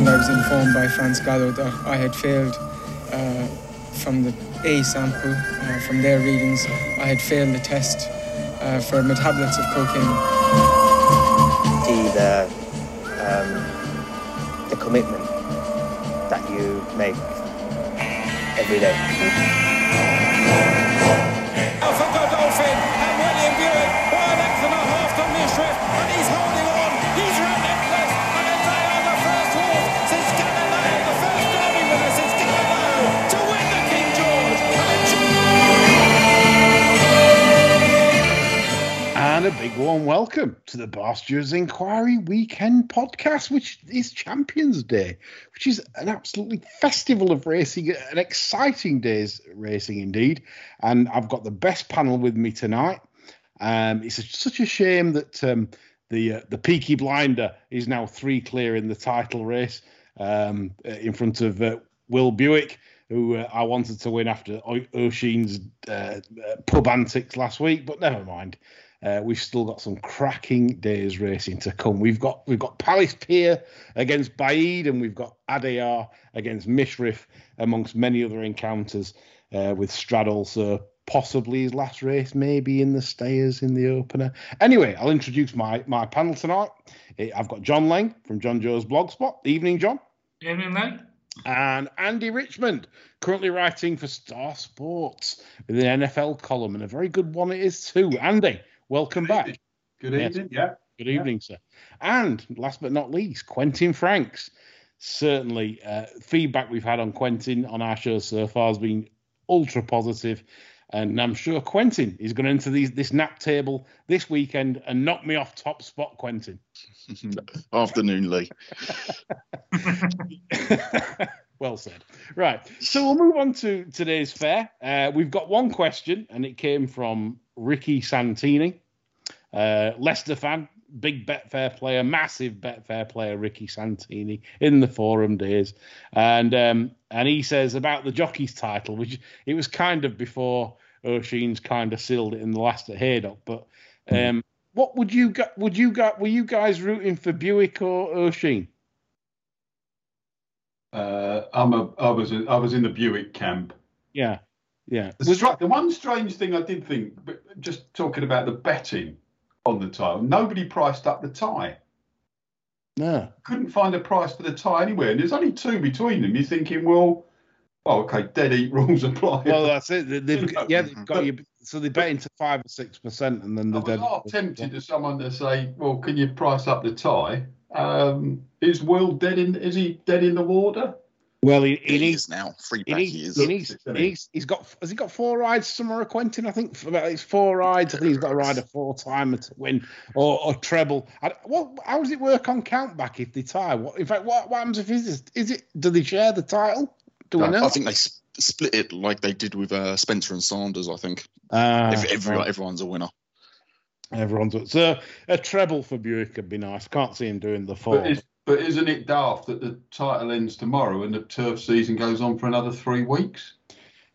and I was informed by France Galop that I had failed uh, from the A sample, uh, from their readings, I had failed the test uh, for metabolites of cocaine. See the, um, the commitment that you make every day. A big warm welcome to the Barstewards Enquiry Weekend podcast, which is Champions Day, which is an absolutely festival of racing, an exciting day's racing indeed. And I've got the best panel with me tonight. Um, it's a, such a shame that um, the uh, the Peaky Blinder is now three clear in the title race um, uh, in front of uh, Will Buick, who uh, I wanted to win after Oisin's uh, uh, pub antics last week, but never mind. Uh, we've still got some cracking days racing to come. We've got we've got Palace Pier against Baaeed, and we've got Adayar against Mishriff, amongst many other encounters uh, with Straddle. So possibly his last race, maybe in the stayers in the opener. Anyway, I'll introduce my my panel tonight. Eh, I've got John Leng from John Joe's Blogspot. Evening, John. Evening, mate. And Andy Richmond, currently writing for Star Sports with an NFL column, and a very good one it is too. Andy, welcome back. Good Yes. evening. Yeah. Good evening, sir. And last but not least, Quentin Franks. Certainly, uh, feedback we've had on Quentin on our show so far has been ultra positive, and I'm sure Quentin is going to enter these, this nap table this weekend and knock me off top spot, Quentin. Afternoon, Lee. well said. Right. So we'll move on to today's fair. Uh, we've got one question, and it came from Ricky Santini, uh, Leicester fan, big Betfair player, massive Betfair player, Ricky Santini, in the forum days, and um, and he says about the jockeys title, which it was kind of before Oisin's kind of sealed it in the last at Haydock, but. Um, what would you gu- would you gu- were you guys rooting for Buick or Oisin? Uh, I'm a. I was. A, I was in the Buick camp. Yeah, yeah. The, one strange thing I did think, just talking about the betting on the tie, nobody priced up the tie. No. Couldn't find a price for the tie anywhere, and there's only two between them. You're thinking, well, oh, okay, dead eat rules apply. Well, that's it. They- They've yeah, they've got you. So they bet into five or six percent, and then I the was half tempted to someone to say, well, can you price up the tie? Um, is Will dead in? Is he dead in the water? Well, he, he He needs. is now. Free He back needs, he is. he needs, he needs, he's got, has he got four rides somewhere, Quentin? I think about it's four rides. I think he's got to ride a four timer to win or, or treble. I, what, how does it work on countback if they tie? What, in fact, what, what happens if is it, is it, do they share the title? Do we know? I think they sp- split it like they did with uh, Spencer and Sanders. I think Ah, if everyone, everyone's a winner. everyone's so a treble for Buick would be nice. Can't see him doing the four. But, is, but isn't it daft that the title ends tomorrow and the turf season goes on for another three weeks?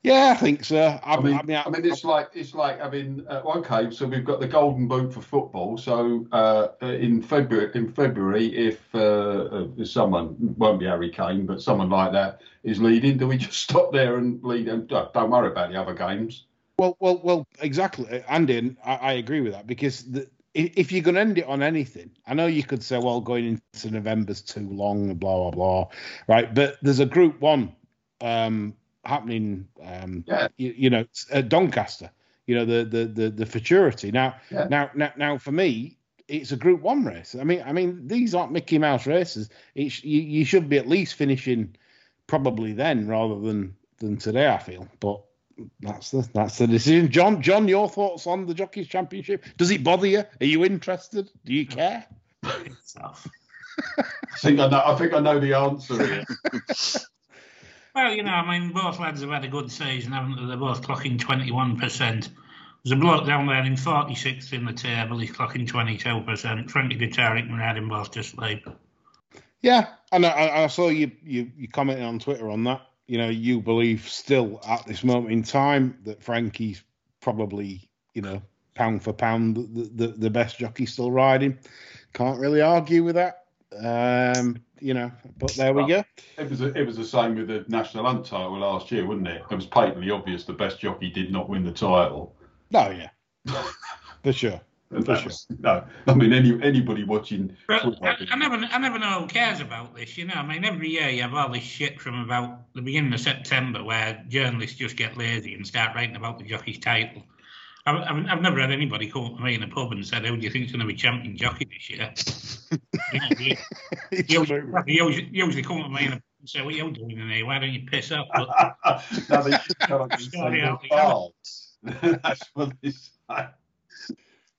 yeah, I think so. I, I mean, I mean, I mean, it's like it's like having uh, okay. So we've got the golden boot for football. So uh, in February, in February, if uh, uh, if someone won't be Harry Kane, but someone like that is leading, do we just stop there and lead? And don't worry about the other games. Well, well, well, exactly, Andy. And I, I agree with that because the, i- if you're going to end it on anything, I know you could say, well, going into November's too long, blah blah blah, right? But there's a Group One um, happening, um, Yeah. you, you know, at Doncaster. You know, the the the, the futurity now, Yeah. now, now, now, for me. It's a Group One race. I mean, I mean, these aren't Mickey Mouse races. It's, you, you should be at least finishing probably then rather than than today. I feel, but that's the that's the decision. John, John, your thoughts on the Jockeys Championship? Does it bother you? Are you interested? Do you care? I think I know. I think I know the answer here. Well, you know, I mean, both lads have had a good season, haven't they? They're both clocking 21%. There's a bloke down there in 46th in the table, he's clocking 22%. Frankie Guitaric and had him both to sleep. Yeah, and I- I, I saw you, you you commenting on Twitter on that. You know, you believe still at this moment in time that Frankie's probably you know pound for pound the the, the best jockey still riding. Can't really argue with that. Um, you know, but there we go. It was it was the same with the national hunt title last year, wasn't it? It was patently obvious the best jockey did not win the title. Oh yeah, for sure. And For that sure. was- no, I mean any anybody watching. But I, I never, I never know who cares about this. You know, I mean, every year you have all this shit from about the beginning of September, where journalists just get lazy and start writing about the jockey's title. I've, I've, I've never had anybody come up to me in a pub and said, "Who do you think's going to be champion jockey this year?" you know, you, It's you true. usually, you usually- usually come up to me in a pub and say, "What are you doing in here? Why don't you piss off?" But no, they just come up and say Sorry, they're Alfie. bards. That's what they say.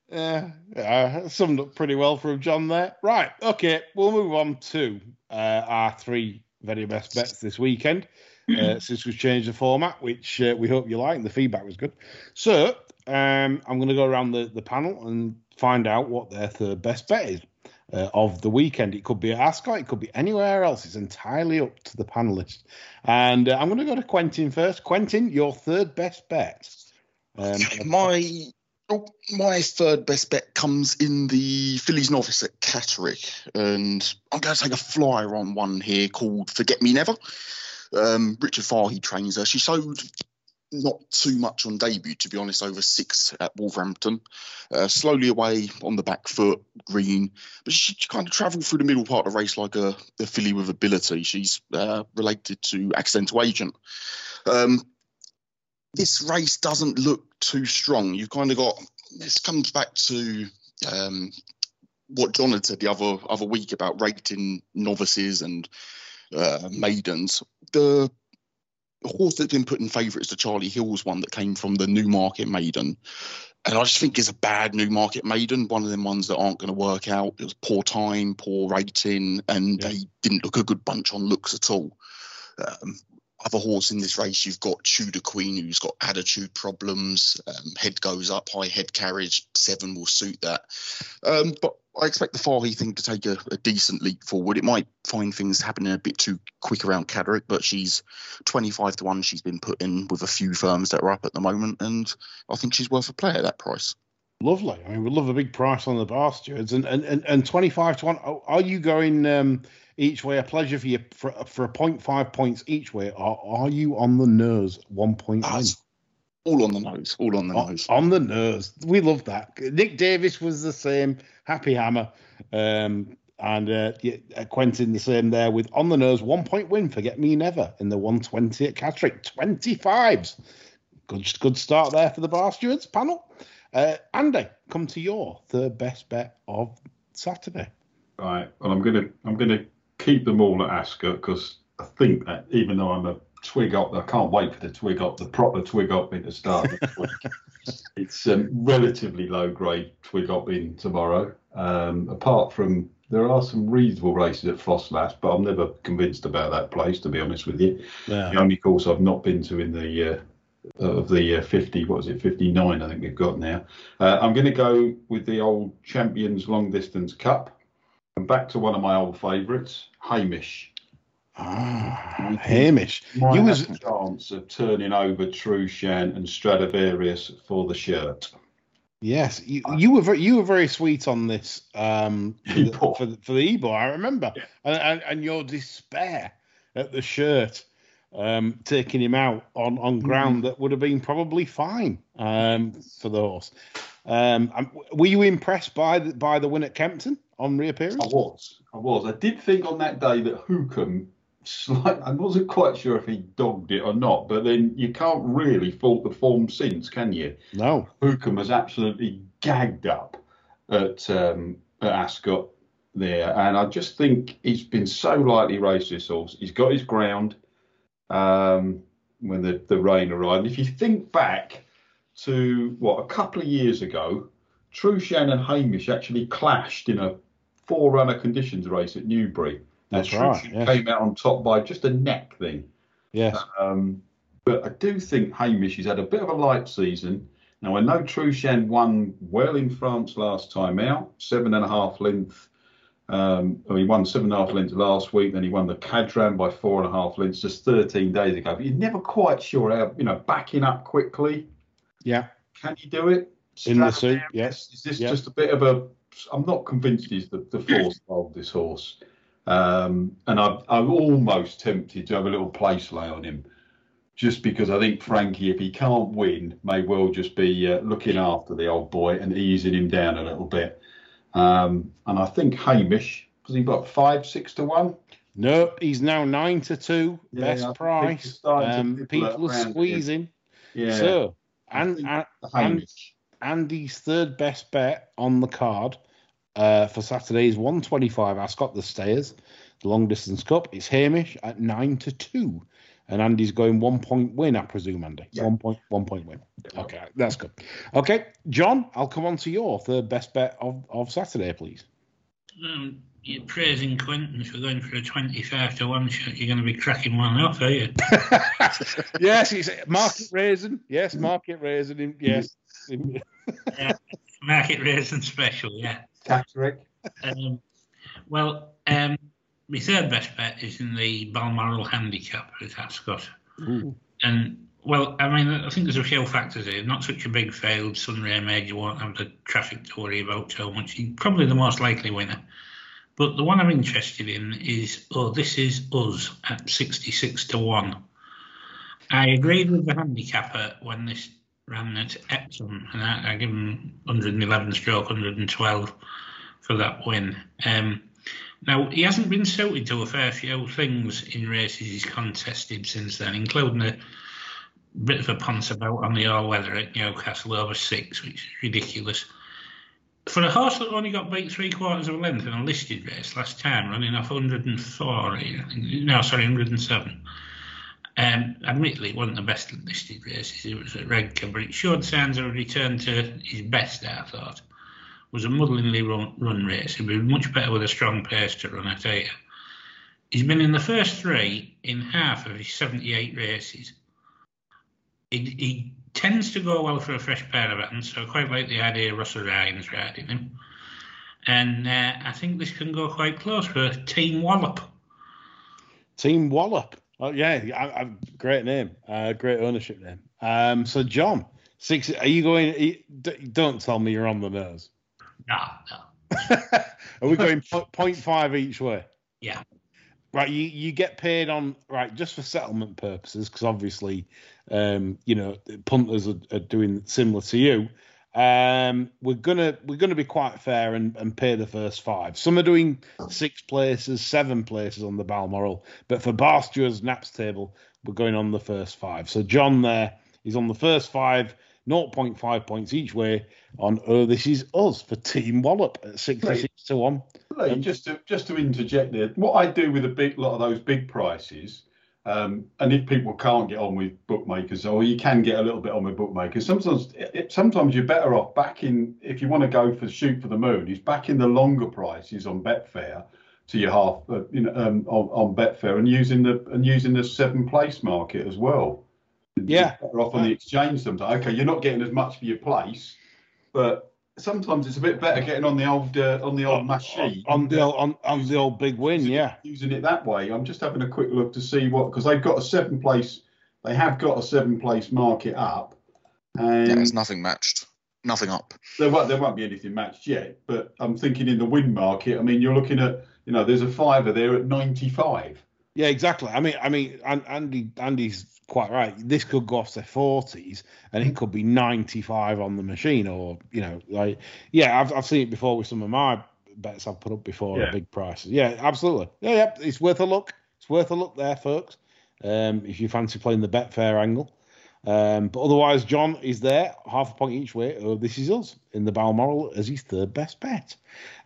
Yeah, yeah, summed up pretty well from John there. Right, okay, we'll move on to uh, our three very best bets this weekend. Uh, since we've changed the format, which uh, we hope you like, and the feedback was good. So um, I'm going to go around the, the panel and find out what their third best bet is uh, of the weekend. It could be at Ascot, it could be anywhere else. It's entirely up to the panelists. And uh, I'm going to go to Quentin first. Quentin, your third best bet. Um, my my third best bet comes in the fillies novice at Catterick, and I'm going to take a flyer on one here called Forget Me Never. Um, Richard Fahey trains her. She showed not too much on debut, to be honest, over six at Wolverhampton. Uh, slowly away on the back foot, green, but she kind of travelled through the middle part of the race like a, a filly with ability. She's uh, related to Accidental Agent. Um, this race doesn't look too strong. You've kind of got this comes back to um, what John had said the other other week about rating novices and uh, maidens. The horse that's been put in favourite is the Charlie Hills one that came from the Newmarket Maiden. And I just think it's a bad Newmarket Maiden, one of them ones that aren't going to work out. It was poor time, poor rating, and Yeah. they didn't look a good bunch on looks at all. Um, other horse in this race, you've got Tudor Queen, who's got attitude problems. Um, head goes up, high head carriage. Seven will suit that. Um, but I expect the Farley thing to take a, a decent leap forward. It might find things happening a bit too quick around Catterick, but she's 25 to 1. She's been put in with a few firms that are up at the moment, and I think she's worth a play at that price. Lovely. I mean, we love a big price on the bar stewards, and and and, and twenty five to one. oh, Are you going um, each way? A pleasure for you for for a point five points each way, or are you on the nose one point Ah, all on the nose. All on the On, nose. on the nose. We love that. Nick Davis was the same. Happy Hammer. Um, and uh, yeah, uh, Quentin the same there with on the nose one point win. Forget me never in the 120 at Catterick. 25s. Good, good start there for the bar stewards panel. Uh, Andy, come to your third best bet of Saturday. Right. Well, I'm gonna I'm gonna keep them all at Ascot because I think that even though I'm a twig up, I can't wait for the twig up, the proper twig up in to start. It's um, relatively low grade twig up in tomorrow. Um, apart from there are some reasonable races at Frostlass, but I'm never convinced about that place to be honest with you. The only course I've not been to in the uh, of the uh, 50, what was it, 59? I think we've got now. Uh, I'm going to go with the old Champions Long Distance Cup. And back to one of my old favourites, Hamish. Ah, Hamish. You was a chance of turning over Trueshan and Stradivarius for the shirt. yes, you, you were very, you were very sweet on this um, for, the, for, the- for the e I remember, and, and and your despair at the shirt um, taking him out on on ground that would have been probably fine um, for the horse. Um, were you impressed by the, by the win at Kempton on reappearance? I was. I was. I did think on that day that Hukum, slight, I wasn't quite sure if he dogged it or not, but then you can't really fault the form since, can you? No. Hukum was absolutely gagged up at, um, at Ascot there, and I just think he's been so lightly raced this horse. He's got his ground um, when the, the rain arrived. And If you think back to what a couple of years ago, Trueshan and Hamish actually clashed in a four-runner conditions race at Newbury. Now, That's right, yes. came out on top by just a neck thing. Yes. Um, but I do think Hamish has had a bit of a light season. Now I know Trueshan won well in France last time out, seven and a half length. Um, well, he won seven and a half lengths last week. Then he won the Cadran by four and a half lengths just 13 days ago. But you're never quite sure how, you know, backing up quickly. Yeah. Can you do it? In the suit, yes. Is this Yeah. just a bit of a? I'm not convinced he's the, the fourth of this horse. Um, and I, I'm almost tempted to have a little place lay on him, just because I think Frankie, if he can't win, may well just be uh, looking after the old boy and easing him down a little bit. Um, and I think Hamish, was he got five, six to one? No, he's now nine to two, Yeah, best price. it's starting to Um, people are squeezing. Yeah. So, and, and, and Andy's third best bet on the card uh, for Saturday is 125 Ascot, the Stayers, the long distance cup. It's Hamish at nine to two. And Andy's going one point win, I presume, Andy. Yeah. One point, one point win. Okay, that's good. Okay, John, I'll come on to your third best bet of, of Saturday, please. Um, you're praising Quentin for going for a 25 to 1 shot. You're going to be cracking one off, are you? yes, it's market raising. Yes, market raising. Yes. Market raising special, yeah. Catterick. Um, well, um, my third best bet is in the Balmoral handicap at Ascot. Ooh. And, well, I mean, I think there's a few factors here. Not such a big field. Sunray Major won't have the traffic to worry about so much. He's probably the most likely winner. But the one I'm interested in is, oh, this is us at 66 to 1. I agreed with the handicapper when this ran at Epsom, and I, I give him 111 stroke 112 for that win. Um, now, he hasn't been suited to a fair few things in races he's contested since then, including a bit of a ponce about on the all weather at Newcastle over six, which is ridiculous. For a horse that only got beat three quarters of a length in a listed race last time, running off 104, no, sorry, 107. Um, admittedly, it wasn't the best listed races. It was at Redcar, but it showed signs of a return to his best. I thought it was a muddlingly run, run race. He'd be much better with a strong pace to run. Tell you, he's been in the first three in half of his 78 races. He, he tends to go well for a fresh pair of hands, so I quite like the idea of Rossa Ryan's riding him. And uh, I think this can go quite close for Team Wallop. Team Wallop. Oh yeah, I, I, great name, uh, great ownership name. Um, so John, six. Are you going? are you- don't tell me you're on the nose. No, no. are we going po- point five each way? Yeah. Right, you, you get paid on right just for settlement purposes because obviously, um, you know, punters are, are doing similar to you. Um, we're gonna we're gonna be quite fair and, and pay the first five. Some are doing six places, seven places on the Balmoral, but for Bar Naps table, we're going on the first five. So John there, he's on the first five, 0.5 points each way on Oh This Is Us for Team Wallop at 66 to 1. Lee, just to just to interject there, what I do with a big lot of those big prices, um, and if people can't get on with bookmakers, or you can get a little bit on with bookmakers, sometimes it, sometimes you're better off backing if you want to go for shoot for the moon, is backing the longer prices on Betfair to your half, uh, you know, um, on, on Betfair and using the and using the seven place market as well. Yeah. You're better off on the exchange sometimes. Okay, you're not getting as much for your place, but sometimes it's a bit better getting on the old uh, on the old machine on the old, on, on the old big win, yeah. using it that way. I'm just having a quick look to see what because they've got a seven place. They have got a seven place market up, and Yeah, there's nothing matched. Nothing up. there won't there won't be anything matched yet. But I'm thinking in the win market. I mean, you're looking at you know there's a fiver there at 95. Yeah, exactly. I mean, I mean, An- Andy, Andy's quite right. This could go off to forties, and it could be ninety-five on the machine, or you know, like, yeah, I've I've seen it before with some of my bets I've put up before Yeah. at big prices. Yeah, absolutely. Yeah, yeah, it's worth a look. It's worth a look there, folks. Um, if you fancy playing the Betfair angle. Um, but otherwise, John is there, half a point each way. Oh, this is us in the Balmoral as his third best bet.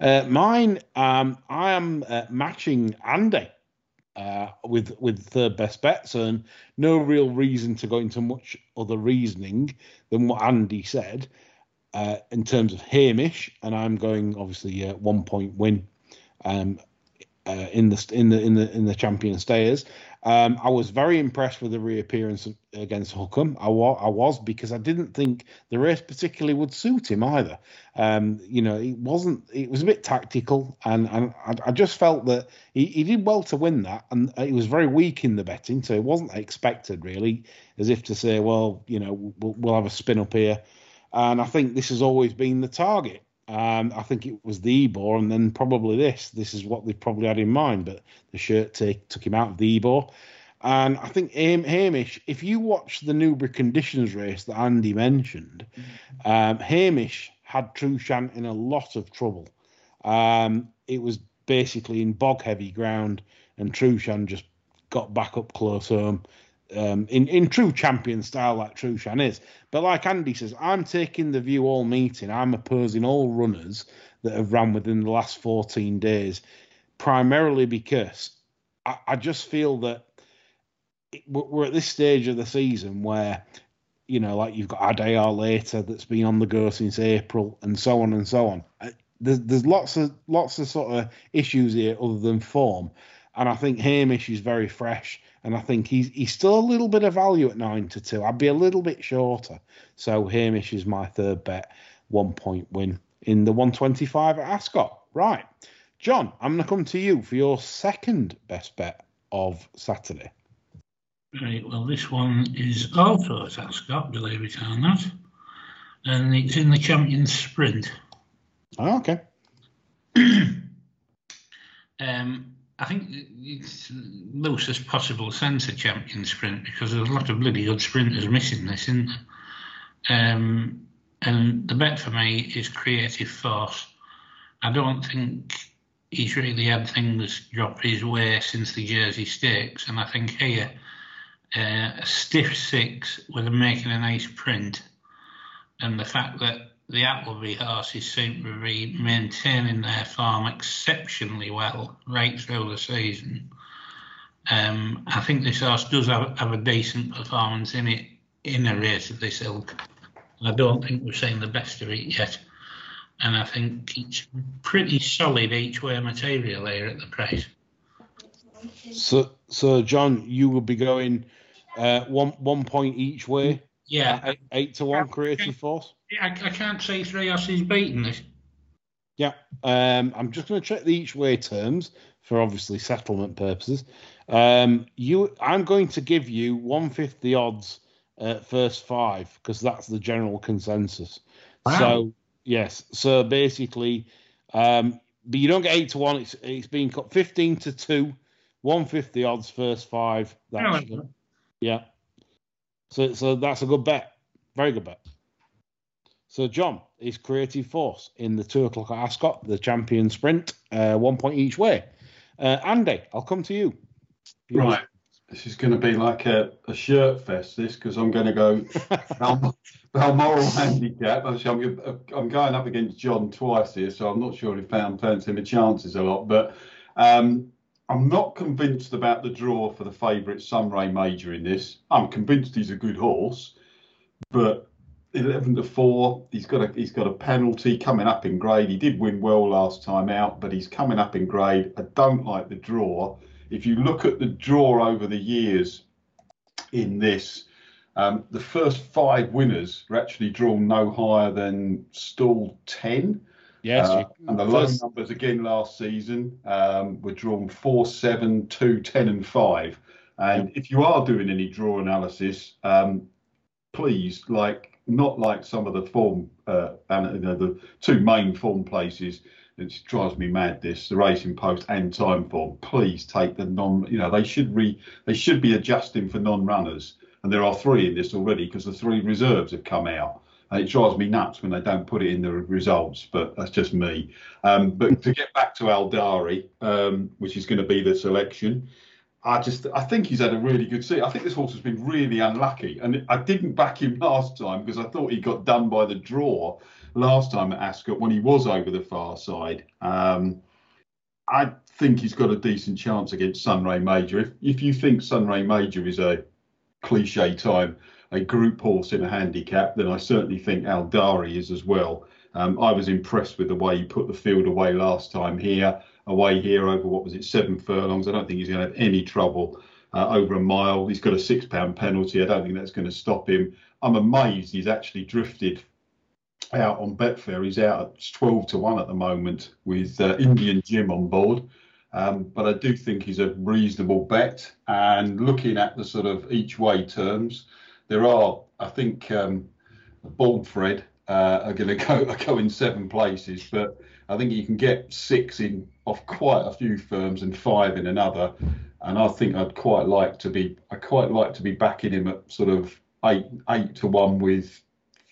Uh, mine, um, I am uh, matching Andy uh, with with third best bets, and no real reason to go into much other reasoning than what Andy said uh, in terms of Hamish, and I'm going obviously uh, one point win um, uh, in the in the in the in the champion stayers. Um, I was very impressed with the reappearance against Hukum. I, wa- I was because I didn't think the race particularly would suit him either. Um, you know, it wasn't. It was a bit tactical, and and I, I just felt that he, he did well to win that, and he was very weak in the betting, so it wasn't expected really, as if to say, well, you know, we'll, we'll have a spin up here, and I think this has always been the target. Um, I think it was the Ebor and then probably this. This is what they probably had in mind, but the shirt take, took him out of the Ebor. And I think Hamish, if you watch the Newbury conditions race that Andy mentioned, um, Hamish had Trueshan in a lot of trouble. Um, it was basically in bog heavy ground, and Trueshan just got back up close home um, in in true champion style like Trueshan is. But like Andy says, I'm taking the view all meeting. I'm opposing all runners that have run within the last 14 days, primarily because I, I just feel that we're at this stage of the season where you know, like you've got Adayar later that's been on the go since April, and so on and so on. Uh, there's, there's lots of lots of sort of issues here other than form, and I think Hamish is very fresh and I think he's he's still a little bit of value at nine to two. I'd be a little bit shorter. So Hamish is my third bet, one point win in the 125 at Ascot. Right, John, I'm going to come to you for your second best bet of Saturday. Right, well, this one is also at Ascot, believe it or not, and it's in the Champions Sprint. Oh, okay. um, I think it's loosest possible sense of champion sprint because there's a lot of bloody good sprinters missing this, isn't there? Um, and the bet for me is creative force. I don't think he's really had things drop his way since the Jersey Stakes, and I think here uh, a stiff six with him making a nice print, and the fact that the Appleby horses seem to be maintaining their form exceptionally well right through the season. Um, I think this horse does have, have, a decent performance in it in a race of this ilk. I don't think we've seen the best of it yet. And I think it's pretty solid each way material here at the price. So, so John, you will be going uh, one one point each way. Yeah, eight, eight to one creative force. I, I can't see three horses beating this. Yeah, um, I'm just going to check the each way terms for obviously settlement purposes. Um, you, I'm going to give you 150 odds at first five because that's the general consensus. Wow. So yes, so basically, um, but you don't get eight to one. It's it's been cut 15 to two, 150 odds first five. That's yeah. So so that's a good bet. Very good bet. So, John is creative force in the two o'clock at Ascot, the champion sprint, uh, one point each way. Uh, Andy, I'll come to you. Right. This is going to be like a, a shirt fest, this, because I'm going to go Balmoral handicap. Actually, I'm, I'm going up against John twice here, so I'm not sure if I'm fancying the chances a lot. But um, I'm not convinced about the draw for the favourite Sunray Major in this. I'm convinced he's a good horse, but 11 to 4 he's got a he's got a penalty coming up in grade. He did win well last time out but he's coming up in grade. I don't like the draw. If you look at the draw over the years in this um, the first five winners are actually drawn no higher than stall 10 yes uh, and the low numbers again last season um, were drawn 4 7 2 10 and 5 and if you are doing any draw analysis um, please like not like some of the form uh, and you know the two main form places. It drives me mad. This the Racing Post and Timeform. Please take the non. You know they should re they should be adjusting for non-runners, and there are three in this already because the three reserves have come out. It drives me nuts when they don't put it in the results, but that's just me. Um, but to get back to Aldaary, um, which is going to be the selection, I just I think he's had a really good season. I think this horse has been really unlucky, and I didn't back him last time because I thought he got done by the draw last time at Ascot when he was over the far side. Um, I think he's got a decent chance against Sunray Major. If if you think Sunray Major is a cliche time, a group horse in a handicap, then I certainly think Aldaary is as well. Um, I was impressed with the way he put the field away last time here away here over what was it seven furlongs. I don't think he's going to have any trouble uh, over a mile. He's got a six pound penalty. I don't think that's going to stop him. I'm amazed he's actually drifted out on Betfair. He's out at 12 to 1 at the moment with uh, Indian Jim on board. Um, but I do think he's a reasonable bet. And looking at the sort of each way terms, there are, I think, um, Bald Fred uh, are going to go going seven places, but I think you can get six in off quite a few firms and five in another. And I think I'd quite like to be I quite like to be backing him at sort of eight eight to one with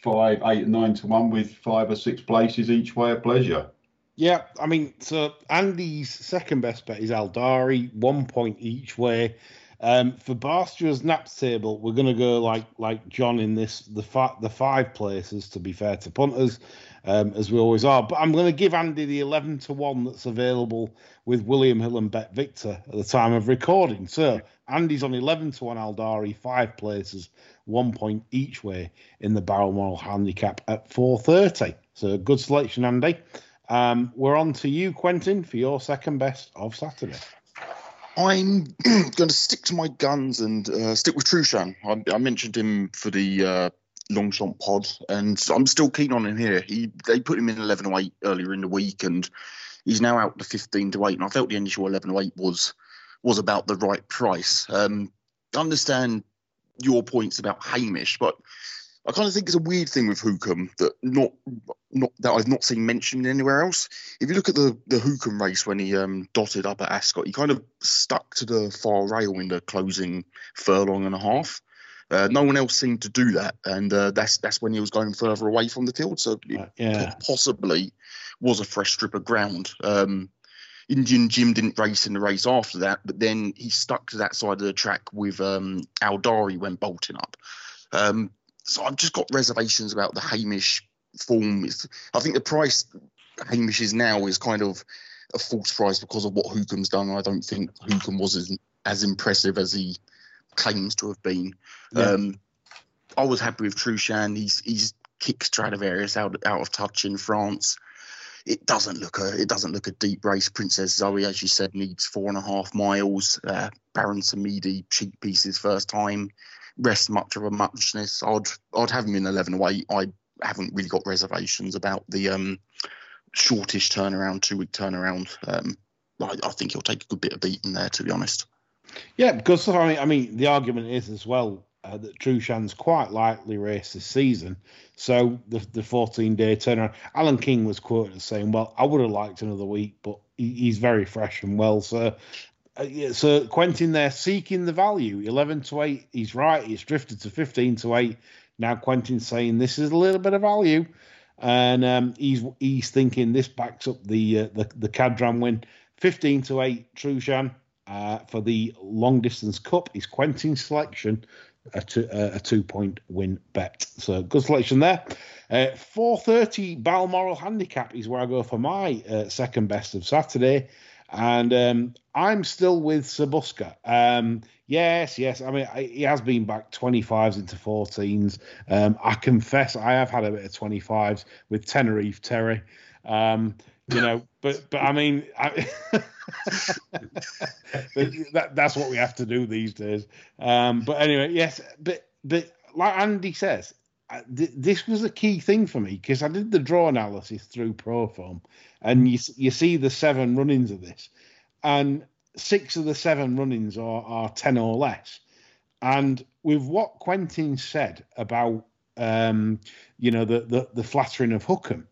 five, eight and nine to one with five or six places each way of pleasure. Yeah, I mean, so Andy's second best bet is Aldaary, one point each way. Um, for Barster's naps table, we're going to go like like John in this the fi- the five places. To be fair to punters, um, as we always are, but I'm going to give Andy the eleven to one that's available with William Hill and Bet Victor at the time of recording. So Andy's on eleven to one Aldaary, five places, one point each way in the barrel Balmoral handicap at four thirty. So good selection, Andy. Um, we're on to you, Quentin, for your second best of Saturday. I'm going to stick to my guns and uh, stick with Trueshan. I, I mentioned him for the uh, Longchamp pod, and I'm still keen on him here. He they put him in 11 to 8 earlier in the week, and he's now out to 15 to 8. And I felt the initial 11 to 8 was was about the right price. Um, understand your points about Hamish, but I kind of think it's a weird thing with Hukum that not not that I've not seen mentioned anywhere else. If you look at the the Hukum race when he um, dotted up at Ascot, he kind of stuck to the far rail in the closing furlong and a half. Uh, no one else seemed to do that, and uh, that's that's when he was going further away from the field. So it yeah. possibly was a fresh strip of ground. Um, Indian Jim didn't race in the race after that, but then he stuck to that side of the track with um, Aldaary when bolting up. Um, so I've just got reservations about the Hamish form. It's, I think the price Hamish is now is kind of a false price because of what Hukum's done. I don't think Hukum was as, as impressive as he claims to have been. Yeah. Um, I was happy with Trueshan. He's he's kicked Stradivarius out out of touch in France. It doesn't look a it doesn't look a deep race. Princess Zoe, as you said, needs four and a half miles. Uh, Baron Samedi cheek pieces first time. Rest much of a muchness. I'd I'd have him in eleven away. I haven't really got reservations about the um, shortish turnaround, two week turnaround. Um, I, I think he'll take a good bit of beating there, to be honest. Yeah, because I mean, I mean, the argument is as well uh, that Trueshan's quite likely race this season. So the the 14 day turnaround. Alan King was quoted as saying, "Well, I would have liked another week, but he, he's very fresh and well." So. Uh, yeah, so Quentin there seeking the value, eleven to eight. He's right. He's drifted to fifteen to eight. Now Quentin's saying this is a little bit of value, and um, he's he's thinking this backs up the uh, the the Cadran win. Fifteen to eight, Trueshan uh, for the long distance cup is Quentin's selection, a two, uh, a two point win bet. So good selection there. Uh, 430 Balmoral handicap is where I go for my uh, second best of Saturday. And um, I'm still with Sabuska. Um, yes, yes. I mean, I, he has been back 25s into 14s. Um, I confess I have had a bit of 25s with Tenerife Terry. Um, you know, but but I mean, I, that, that's what we have to do these days. Um, but anyway, yes, but but like Andy says, This was a key thing for me because I did the draw analysis through Proform, and you you see the seven run-ins of this, and six of the seven run-ins are, are ten or less, and with what Quentin said about um, you know the, the the flattering of Hukum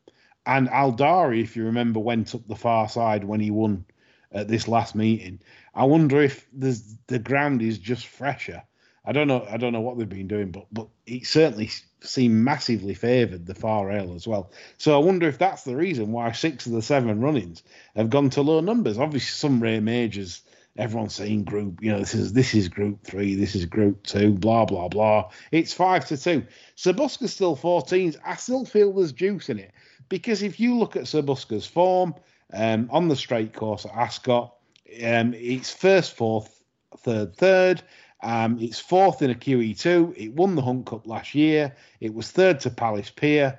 and Aldaary, if you remember, went up the far side when he won at this last meeting. I wonder if the ground is just fresher. I don't know. I don't know what they've been doing, but but it certainly seemed massively favoured the far rail as well. So I wonder if that's the reason why six of the seven run-ins have gone to low numbers. Obviously, Sunray Major's. Everyone's saying group, you know, this is this is group three, this is group two, blah blah blah. It's five to two. Sabuska's still 14s. I still feel there's juice in it because if you look at Sabuska's form um, on the straight course at Ascot, um, it's first, fourth, third, third. Um, it's fourth in a QE2. It won the Hunt Cup last year. It was third to Palace Pier.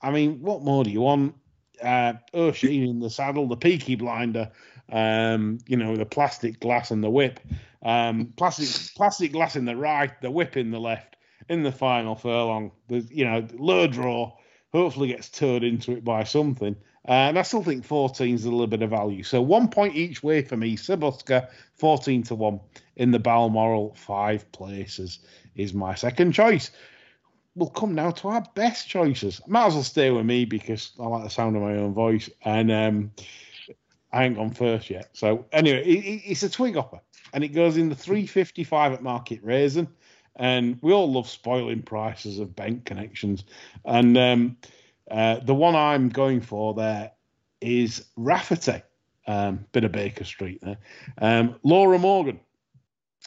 I mean, what more do you want? Uh, Oisin in the saddle, the peaky blinder, um, you know, the plastic glass and the whip. Um, plastic plastic glass in the right, the whip in the left. In the final furlong, there's you know low draw. Hopefully gets turned into it by something. Uh, and I still think 14 is a little bit of value. So one point each way for me. Sabuska, 14 to 1 in the Balmoral, five places is my second choice. we'll come now to our best choices. Might as well stay with me because I like the sound of my own voice, and um, I ain't gone first yet. So anyway, it, it's a twig hopper, and it goes in the 355 at Market Rasen, and we all love spoiling prices of bank connections, and um, uh, the one I'm going for there is Rafferty, um, bit of Baker Street there. Um, Laura Morgan,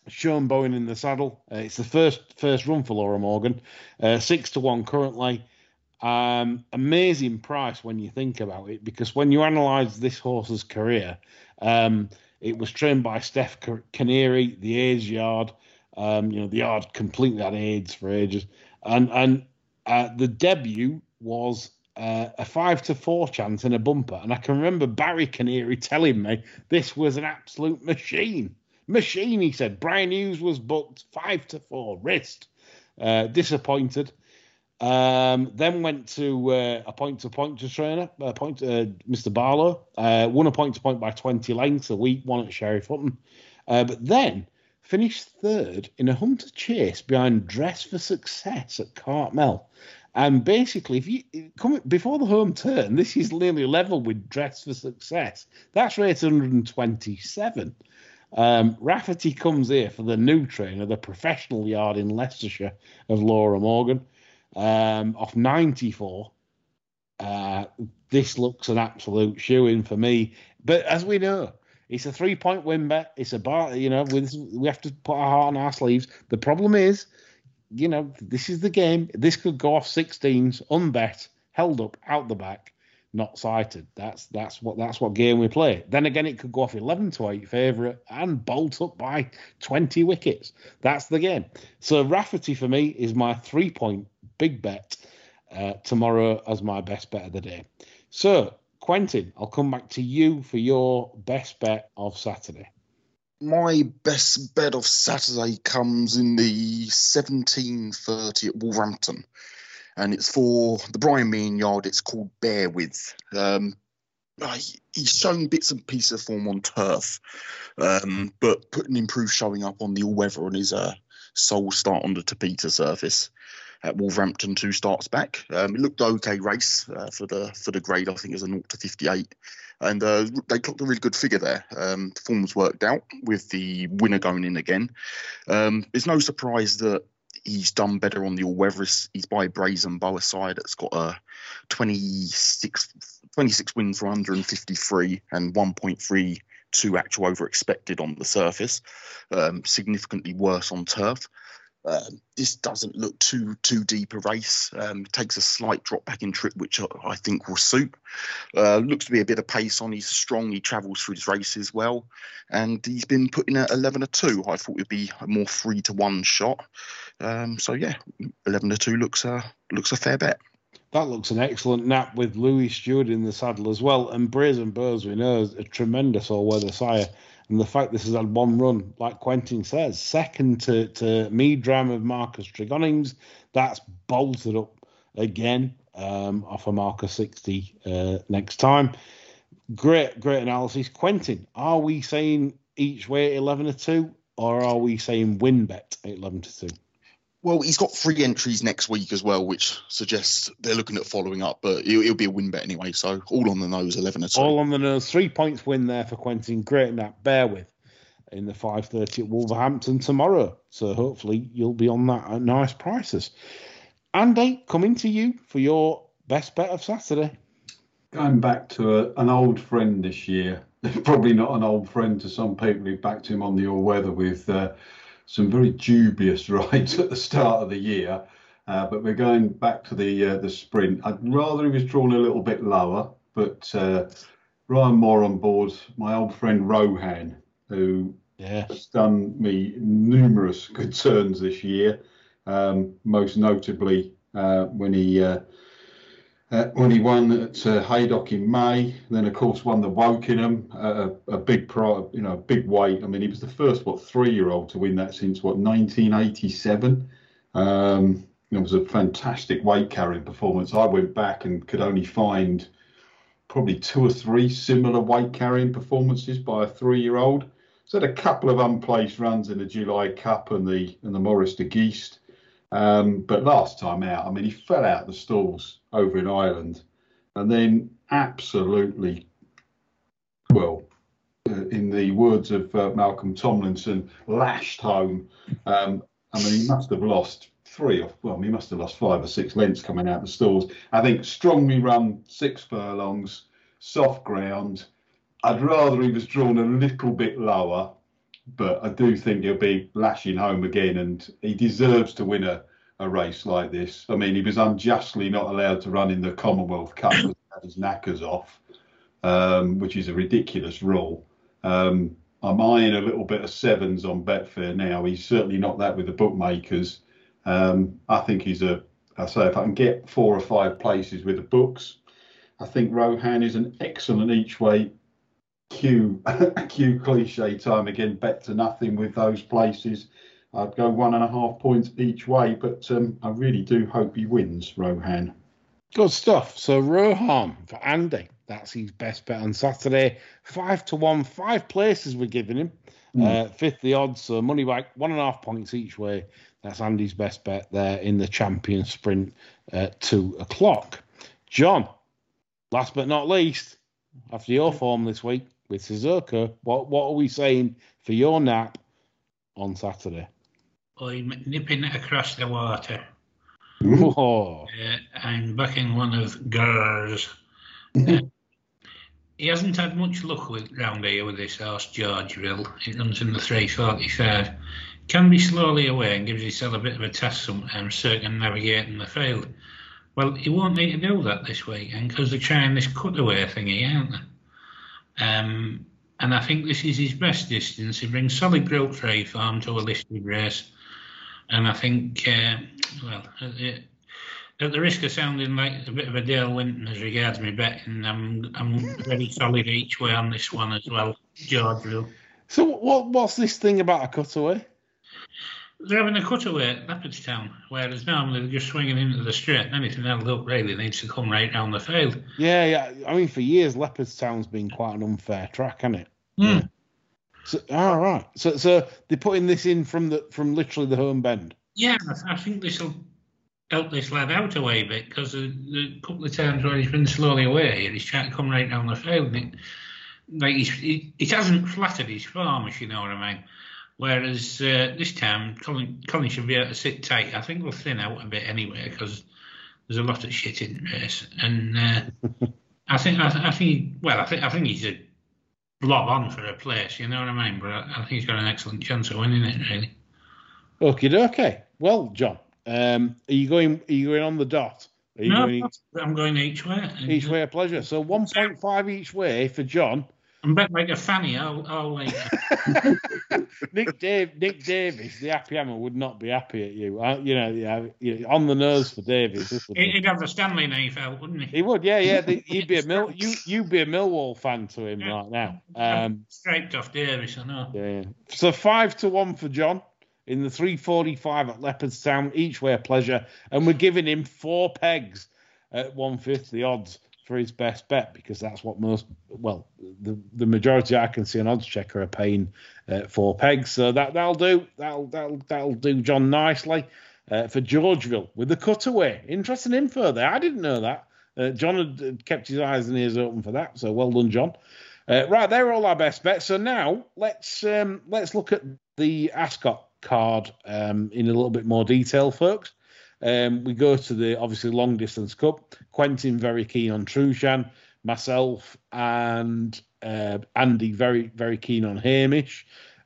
Sean Bowen in the saddle. Uh, it's the first first run for Laura Morgan, uh, six to one currently. Um, amazing price when you think about it, because when you analyse this horse's career, um, it was trained by Steph Keniry, the Ayes yard. Um, you know, the yard completely had AIDS for ages, and and uh, the debut was uh, a five to four chance in a bumper. And I can remember Barry Keniry telling me this was an absolute machine. Machine, he said. Brian Hughes was booked five to four, wrist. Uh, disappointed. Um, then went to uh, a point to point to trainer, uh, point Mr. Barlow. Uh, won a point to point by 20 lengths a week, one at Sheriff Hutton. Uh, but then finished third in a hunter chase behind Dress for Success at Cartmel. And basically, if you come before the home turn, this is nearly level with Dress for Success. That's rated 127. Um, Rafferty comes here for the new trainer, the professional yard in Leicestershire of Laura Morgan, um, off 94. Uh, this looks an absolute shoe in for me. But as we know, it's a three point win bet. It's a bar, you know, with, we have to put our heart on our sleeves. The problem is, you know, this is the game. This could go off 16s, unbet, held up, out the back not sighted. That's that's what that's what game we play. Then again, it could go off eleven to eight favourite and bolt up by twenty wickets. That's the game. So Rafferty for me is my three point big bet uh, tomorrow as my best bet of the day. So Quentin, I'll come back to you for your best bet of Saturday. My best bet of Saturday comes in the seventeen thirty at Wolverhampton and it's for the Brian Meehan yard. It's called Bear With. Um, he's shown bits and pieces of form on turf, um, but put an improved showing up on the all weather on his uh, sole start on the Tapeta surface at Wolverhampton two starts back. Um, it looked okay race uh, for the for the grade. I think it was a 0 to 58, and uh, they clocked a really good figure there. Um, the form was worked out with the winner going in again. Um, it's no surprise that he's done better on the all weather. He's by Brazen Beau side. It's got a 26, 26 wins for 153 and 1.32 actual over expected on the surface. Um, significantly worse on turf. Um, this doesn't look too too deep a race. Um, takes a slight drop back in trip, which I, I think will suit. Uh, looks to be a bit of pace on. He's strong. He travels through his races well, and he's been putting at eleven to two. I thought it'd be a more three to one shot. Um, so yeah, eleven to two looks a looks a fair bet. That looks an excellent nap with Louis Steward in the saddle as well. And Brazen Beau's, we know, is a tremendous all-weather sire. And the fact this has had one run, like Quentin says, second to, to Meadram of Marcus Tregonings, that's bolted up again um, off a marker 60 uh, next time. Great, great analysis. Quentin, are we saying each way 11 to 2 or are we saying win bet 11 to 2? Well, he's got three entries next week as well, which suggests they're looking at following up, but it'll, it'll be a win bet anyway. So all on the nose, 11 2. All All on the nose. Three points win there for Quentin. Great nap. Bear with in the 5.30 at Wolverhampton tomorrow. So hopefully you'll be on that at nice prices. Andy, coming to you for your best bet of Saturday. Going back to a, an old friend this year. Probably not an old friend to some people who backed him on the all weather with. Uh, some very dubious rides at the start of the year. Uh, but we're going back to the uh, the sprint. I'd rather he was drawn a little bit lower, but uh, Ryan Moore on board, my old friend Rohaan, who yes. has done me numerous good turns this year, um, most notably uh, when he uh, when he won at uh, Haydock in May, then of course won the Wokingham, uh, a, a big pro, you know, big weight. I mean, he was the first what three-year-old to win that since what 1987. Um, it was a fantastic weight carrying performance. I went back and could only find probably two or three similar weight carrying performances by a three-year-old. So had a couple of unplaced runs in the July Cup and the and the Maurice de Gheest. Um, but last time out, I mean, he fell out the stalls over in Ireland, and then absolutely, well, uh, in the words of uh, Malcolm Tomlinson, lashed home. Um, I mean, he must have lost three or well, he must have lost five or six lengths coming out the stalls. I think strongly run six furlongs, soft ground. I'd rather he was drawn a little bit lower, but I do think he'll be lashing home again, and he deserves to win a, a race like this. I mean, he was unjustly not allowed to run in the Commonwealth Cup because had his knackers off, um, which is a ridiculous rule. Um, I'm eyeing a little bit of sevens on Betfair now. He's certainly not that with the bookmakers. Um, I think he's a. I say if I can get four or five places with the books, I think Rohaan is an excellent each way Q Q cliche time again. Bet to nothing with those places. I'd go one and a half points each way, but um, I really do hope he wins, Rohaan. Good stuff. So Rohaan for Andy. That's his best bet on Saturday. Five to one, five places we're giving him. Mm. Uh, fifth the odds, so money back, one and a half points each way. That's Andy's best bet there in the champion sprint at two o'clock. John, last but not least, after your form this week with Suzuka, what what are we saying for your nap on Saturday? I'm nipping across the water. Oh. Uh, I'm backing one of Gers. uh, he hasn't had much luck with round here with this horse, Georgeville. He runs in the 345. Can be slowly away and gives himself a bit of a test sometimes, circumnavigating the field. Well, he won't need to do that this weekend because they're trying this cutaway thingy, aren't they? Um, and I think this is his best distance. He brings solid growth trade farm to a listed race. And I think, uh, well, it, at the risk of sounding like a bit of a Dale Winton as regards me betting, I'm I'm very solid each way on this one as well, Georgeville. So what what's this thing about a cutaway? They're having a cutaway at Leopardstown, whereas normally they're just swinging into the straight. And anything else up really needs to come right down the field. Yeah, yeah. I mean, for years, Leopardstown's been quite an unfair track, hasn't it? Mm. Yeah. So, all right. So, so they're putting this in from the from literally the home bend. Yeah, I think this will help this lad out a way bit because the, the couple of times where he's been slowly away and he's trying to come right down the field, it, like he's, he, it hasn't flattered his form, if you know what I mean. Whereas uh, this time, Colin, Colin should be able to sit tight. I think we'll thin out a bit anyway because there's a lot of shit in the race, and uh, I think I, I think well, I think I think he's a blob on for a place. You know what I mean? But I, I think he's got an excellent chance of winning it, really. Okay, okay. Well, John, um, are you going? Are you going on the dot? No, going I'm going each way. each way? A pleasure. So one point five each way for John. I'm bet like a fanny I'll way. Nick Dave, Nick Davis, the happy hammer would not be happy at you. Uh, you know, yeah, yeah, on the nose for Davis. this would have a Stanley knife out, wouldn't he? He would, yeah, yeah. the- You'd be a Mill, you you'd be a Millwall fan to him right now. Um, Striped off Davis, I know. yeah, yeah. So five to one for John in the three forty five at Leopardstown. Each way a pleasure, and we're giving him four pegs at one fifth the odds for his best bet because that's what most well the the majority I can see on Oddschecker are paying uh, four pegs. So that that'll do. That'll that'll that'll do John nicely. Uh, for Georgeville with the cutaway. Interesting info there. I didn't know that. Uh, John had, had kept his eyes and ears open for that. So well done, John. Uh, right, they're all our best bets. So now let's um, let's look at the Ascot card um, in a little bit more detail, folks. Um, we go to the obviously long distance cup. Quentin very keen on Trueshan, myself and uh, Andy very very keen on Hukum.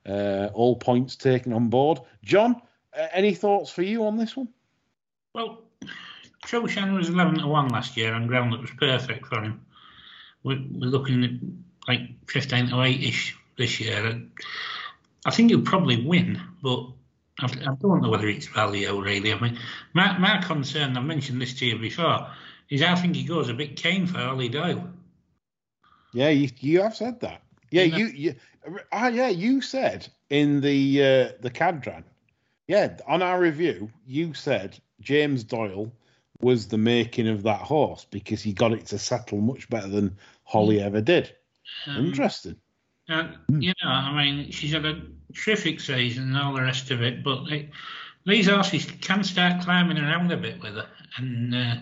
Uh, all points taken on board. John, uh, any thoughts for you on this one? Well, Trueshan was 11 to 1 last year on ground that was perfect for him. We're, we're looking at like 15 to 8 ish this year. I think he'll probably win, but I, I don't know whether it's value really. I mean, my, my concern, I mentioned this to you before, is I think he goes a bit keen for Hollie Doyle. Yeah, you you have said that. Yeah, Yeah. you you ah, yeah, you said in the uh, the Cadran. Yeah, on our review, you said James Doyle was the making of that horse because he got it to settle much better than Hollie ever did. Um, Interesting. And, you know, I mean, she's had a terrific season and all the rest of it, but it, these horses can start climbing around a bit with her, and uh,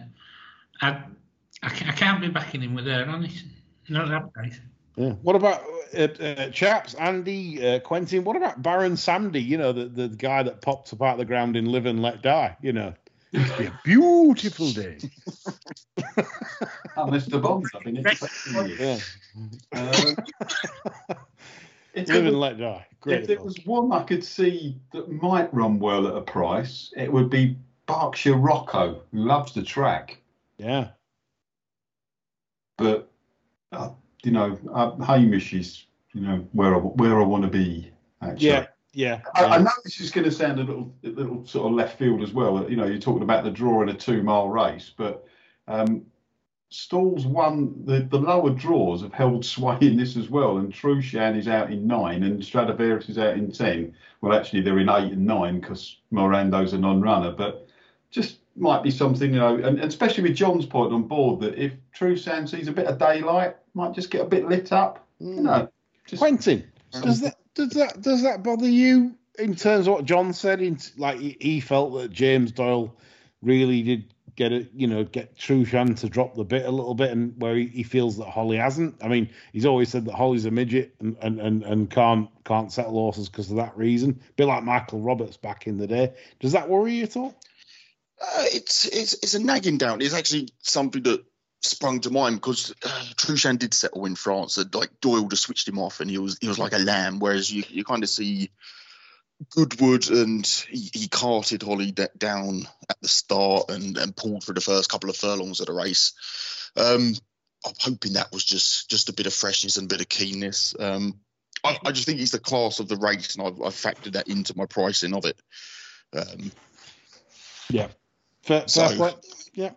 I, I, I can't be backing him with her on it. Not that price. Yeah. What about uh, uh, chaps? Andy, uh, Quentin. What about Baron Samedi? You know, the, the guy that popped up out of the ground in Live and Let Die. You know, it'd be a beautiful day. Oh, Mr. Bond, I've been expecting you. Yeah. Um, if there Live and was- Let Die. Great. If there was one I could see that might run well at a price, it would be Berkshire Rocco, who loves the track. Yeah. But, uh, you know, uh, Hukum is, you know, where I, where I want to be, actually. Yeah. Yeah. I, I know this is going to sound a little, a little sort of left field as well. You know, you're talking about the draw in a two-mile race, but um, Stalls won the, the lower draws have held sway in this as well. And Trueshan is out in nine, and Stradivarius is out in ten. Well, actually, they're in eight and nine because Morando's a non-runner, but just might be something, you know, and, and especially with John's point on board that if Trueshan sees a bit of daylight, might just get a bit lit up. You know, just Quentin, does that does that does that bother you in terms of what John said? In like he- felt that James Doyle really did get it, you know, get Trueshan to drop the bit a little bit, and where he, he feels that Hollie hasn't. I mean, he's always said that Hollie's a midget and and and, and can't can't settle horses because of that reason. A bit like Michael Roberts back in the day. Does that worry you at all? Uh, it's it's it's a nagging doubt. It's actually something that sprung to mind because uh, Trueshan did settle in France. And, like Doyle just switched him off, and he was he was like a lamb. Whereas you you kind of see Goodwood and he, he carted Hollie d- down at the start and and pulled for the first couple of furlongs of the race. Um, I'm hoping that was just just a bit of freshness and a bit of keenness. Um, I, I just think he's the class of the race, and I've, I've factored that into my pricing of it. Um, Yeah. Fair, So- fair play. Yeah.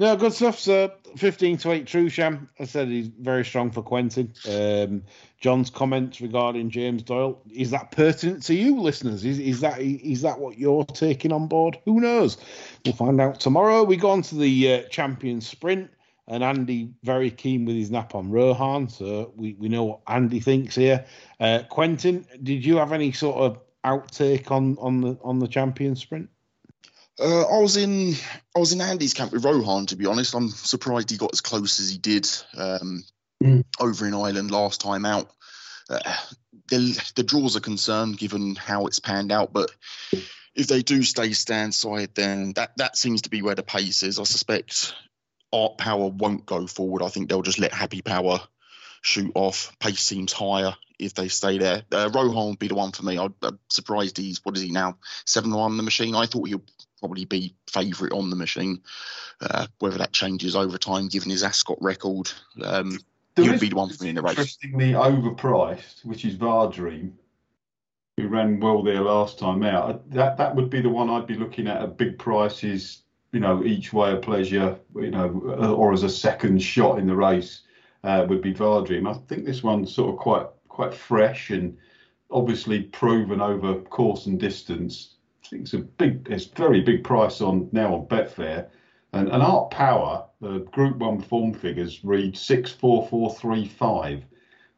No, good stuff. sir. 15 to 8 Trueshan. I said he's very strong for Quentin. Um, John's comments regarding James Doyle. Is that pertinent to you, listeners? Is, is that is that what you're taking on board? Who knows? We'll find out tomorrow. We go on to the uh, champion sprint, and Andy very keen with his nap on Rohaan. So we, we know what Andy thinks here. Uh, Quentin, did you have any sort of outtake on on the on the champion sprint? Uh, I was in I was in Andy's camp with Rohaan. To be honest, I'm surprised he got as close as he did um, Mm. over in Ireland last time out. Uh, the, the draws are concerned given how it's panned out, but if they do stay stand side, then that that seems to be where the pace is. I suspect Art Power won't go forward. I think they'll just let Happy Power shoot off. Pace seems higher if they stay there. Uh, Rohaan would be the one for me. I, I'm surprised he's what is he now seven one the machine. I thought he'll probably be favourite on the machine. Uh, whether that changes over time, given his Ascot record, um, he'll be the one for me in the race. Interestingly overpriced, which is Vadream, who ran well there last time out. That that would be the one I'd be looking at at big prices, you know, each way of pleasure, you know, or as a second shot in the race uh, would be Vadream. I think this one's sort of quite quite fresh and obviously proven over course and distance. I think it's a big, it's very big price on now on Betfair. And, and Art Power, the Group One form figures read six four four three five.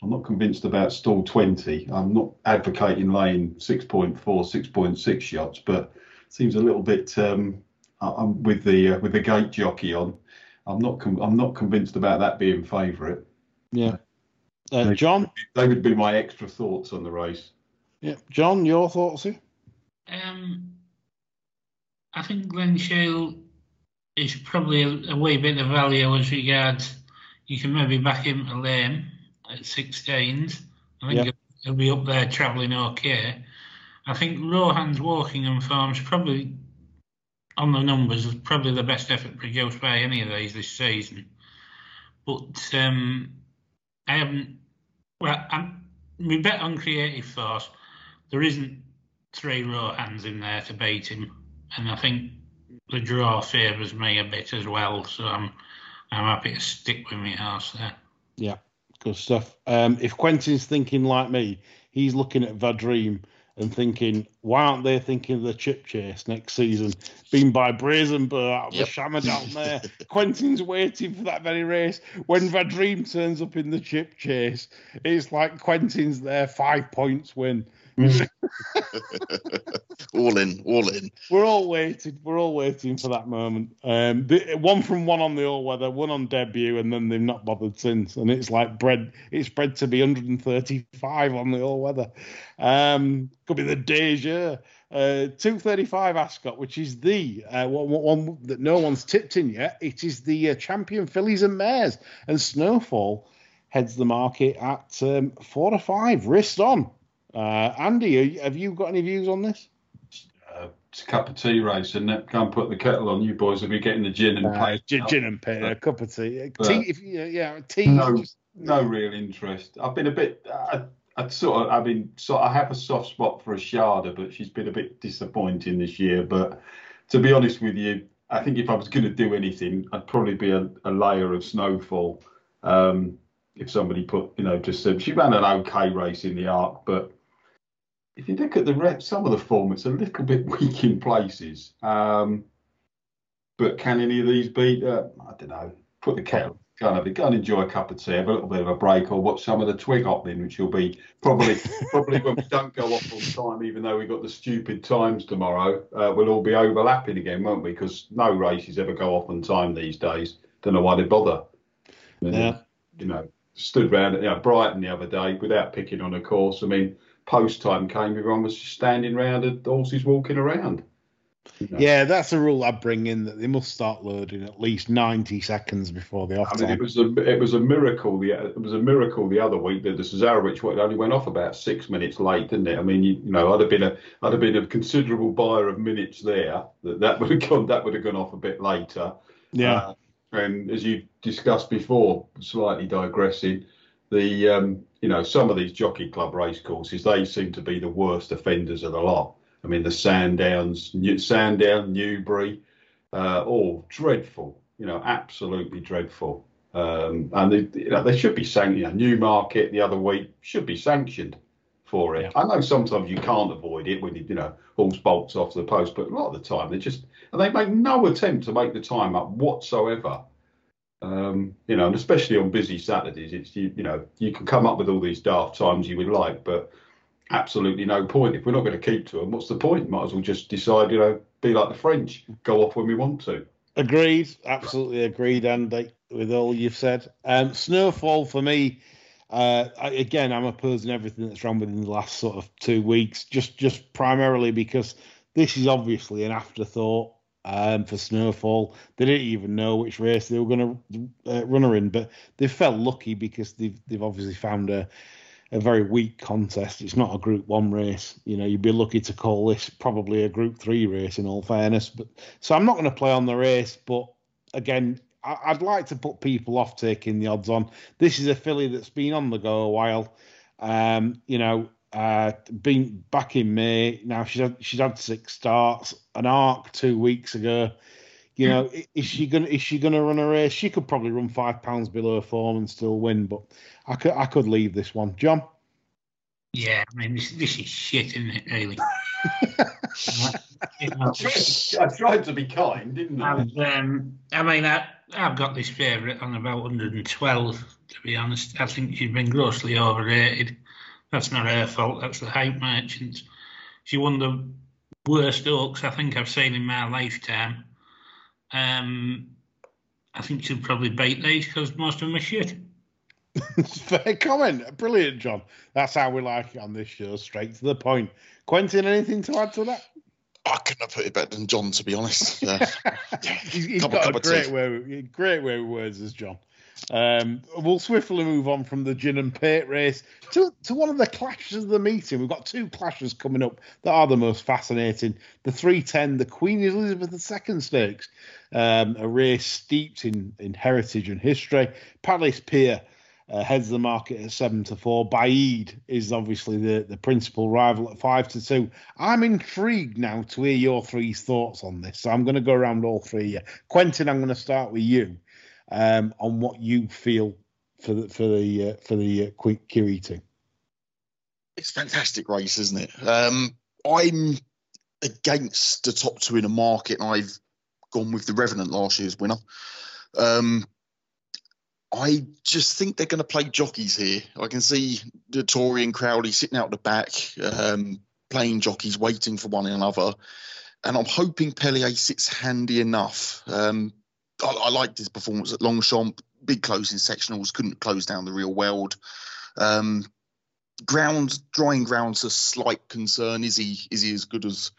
I'm not convinced about stall 20. I'm not advocating laying 6.4, 6.6 shots, but seems a little bit. Um, I- I'm with the uh, with the gate jockey on. I'm not. Com- I'm not convinced about that being favourite. Yeah. Uh, John? They would be my extra thoughts on the race. Yeah. John, your thoughts here? Um, I think Glen Shiel is probably a, a wee bit of value as regards you can maybe back him to lane at 16s. I think Yeah. he'll, be up there travelling okay. I think Rohaan's walking and form's probably on the numbers is probably the best effort produced by any of these this season. But um, I haven't. Well, I'm, we bet on creative force. There isn't three row hands in there to beat him, and I think the draw favours me a bit as well. So I'm I'm happy to stick with my horse there. Yeah. Good stuff. Um, if Quentin's thinking like me, he's looking at Vadream and thinking, Why aren't they thinking of the Chipchase next season? Being by Brazen Beau out of Yep. the shammer down there. Quentin's waiting for that very race. When Vadream turns up in the Chipchase, it's like Quentin's there, five points win. all in, all in. We're all waiting. We're all waiting for that moment. Um, the, one from one on the all weather, one on debut, and then they've not bothered since. And it's like bread. It's bred to be 135 on the all weather. Um, could be the Deja. Uh, 235 Ascot, which is the uh, one, one that no one's tipped in yet. It is the uh, champion fillies and mares, and Snowfall heads the market at um, four to five. Wrist on. Uh, Andy, are have you got any views on this? Uh, it's a cup of tea race, and it? Go and put the kettle on. You boys will be getting the gin and Uh, play. gin, gin and pay, a cup of tea. Uh, tea, if you, yeah, tea. No. Just, No real interest. I've been a bit. I, I sort of. I mean, so I have a soft spot for Eshaada, but she's been a bit disappointing this year. But to be honest with you, I think if I was going to do anything, I'd probably be a, a layer of Snowfall. Um, if somebody put, you know, just said she ran an okay race in the Arc, but if you look at the rep, some of the form, it's a little bit weak in places. Um, but can any of these beat? Uh, I don't know. Put the kettle. And, have a, go and enjoy a cup of tea, have a little bit of a break, or watch some of the twig hopping, which will be probably probably when we don't go off on time, even though we've got the stupid times tomorrow, uh, we'll all be overlapping again, won't we? Because no races ever go off on time these days. Don't know why they bother. Mean, Yeah. You know, stood round at you know, Brighton the other day without picking on a course. I mean, post time came, everyone was just standing round and horses walking around. Know. yeah, that's a rule I bring in that they must start loading at least 90 seconds before the off I mean, it was a it was a miracle. The it was a miracle the other week that the Cesarewitch one only went off about six minutes late, didn't it? I mean, you, you know, I'd have been a I'd have been a considerable buyer of minutes there. That that would have gone that would have gone off a bit later. yeah. Uh, and as you discussed before, slightly digressing, the um, you know some of these jockey club race courses they seem to be the worst offenders of the lot. I mean the Sandowns, New, Sandown, Newbury, uh, all dreadful. You know, absolutely dreadful. Um, and they, you know, they should be sanctioned. You know, Newmarket the other week should be sanctioned for it. Yeah. I know sometimes you can't avoid it when you, you know horse bolts off the post, but a lot of the time they just and they make no attempt to make the time up whatsoever. Um, you know, and especially on busy Saturdays, it's you, you know you can come up with all these daft times you would like, but absolutely no point. If we're not going to keep to them, what's the point? Might as well just decide, you know, be like the French, go off when we want to. Agreed, absolutely agreed, Andy, with all you've said. Um, Snowfall for me, uh, I, again, I'm opposing everything that's wrong within the last sort of two weeks, just just primarily because this is obviously an afterthought um, for Snowfall. They didn't even know which race they were going to uh, run her in, but they felt lucky because they've they've obviously found a a very weak contest. It's not a Group One race. You know, you'd be lucky to call this probably a Group Three race. In all fairness, but so I'm not going to play on the race. But again, I, I'd like to put people off taking the odds on. This is a filly that's been on the go a while. Um, you know, uh, been back in May. Now she's had, she's had six starts. An arc two weeks ago. You know, is she gonna is she gonna run a race? She could probably run five pounds below her form and still win, but I could I could leave this one. John, Yeah, I mean, this, this is shit, isn't it, really? You know, I tried to be kind, didn't I? I've, um, I mean, I, I've got this favourite on about 112, to be honest. I think she's been grossly overrated. That's not her fault, that's the hype merchants. She won the worst Oaks I think I've seen in my lifetime. Um, I think she'll probably beat these because most of them are shit. fair comment, brilliant, John. That's how we like it on this show, straight to the point. Quentin, anything to add to that? I couldn't have put it better than John, to be honest. Yeah. he's he's Cup- got a great tea. way, great way with words as John. Um, we'll swiftly move on from the gin and pate race to, to one of the clashes of the meeting. We've got two clashes coming up that are the most fascinating. The 310, the Queen Elizabeth II Stakes, um, a race steeped in, in heritage and history. Palace Pier uh, heads the market at seven to four. Baaeed is obviously the, the principal rival at five to two. I'm intrigued now to hear your three thoughts on this. So I'm going to go around all three. Here. Quentin, I'm going to start with you um, on what you feel for the for the uh, for the uh, QE2. it's a fantastic race, isn't it? Um, I'm against the top two in the market, and I've gone with the Revenant last year's winner. Um, I just think they're going to play jockeys here. I can see Dettori and Crowley sitting out the back, um, playing jockeys, waiting for one another. And I'm hoping Peslier sits handy enough. Um, I, I liked his performance at Longchamp. Big closing sectionals, couldn't close down the real world. Um, ground, drying ground's a slight concern. Is he is he as good as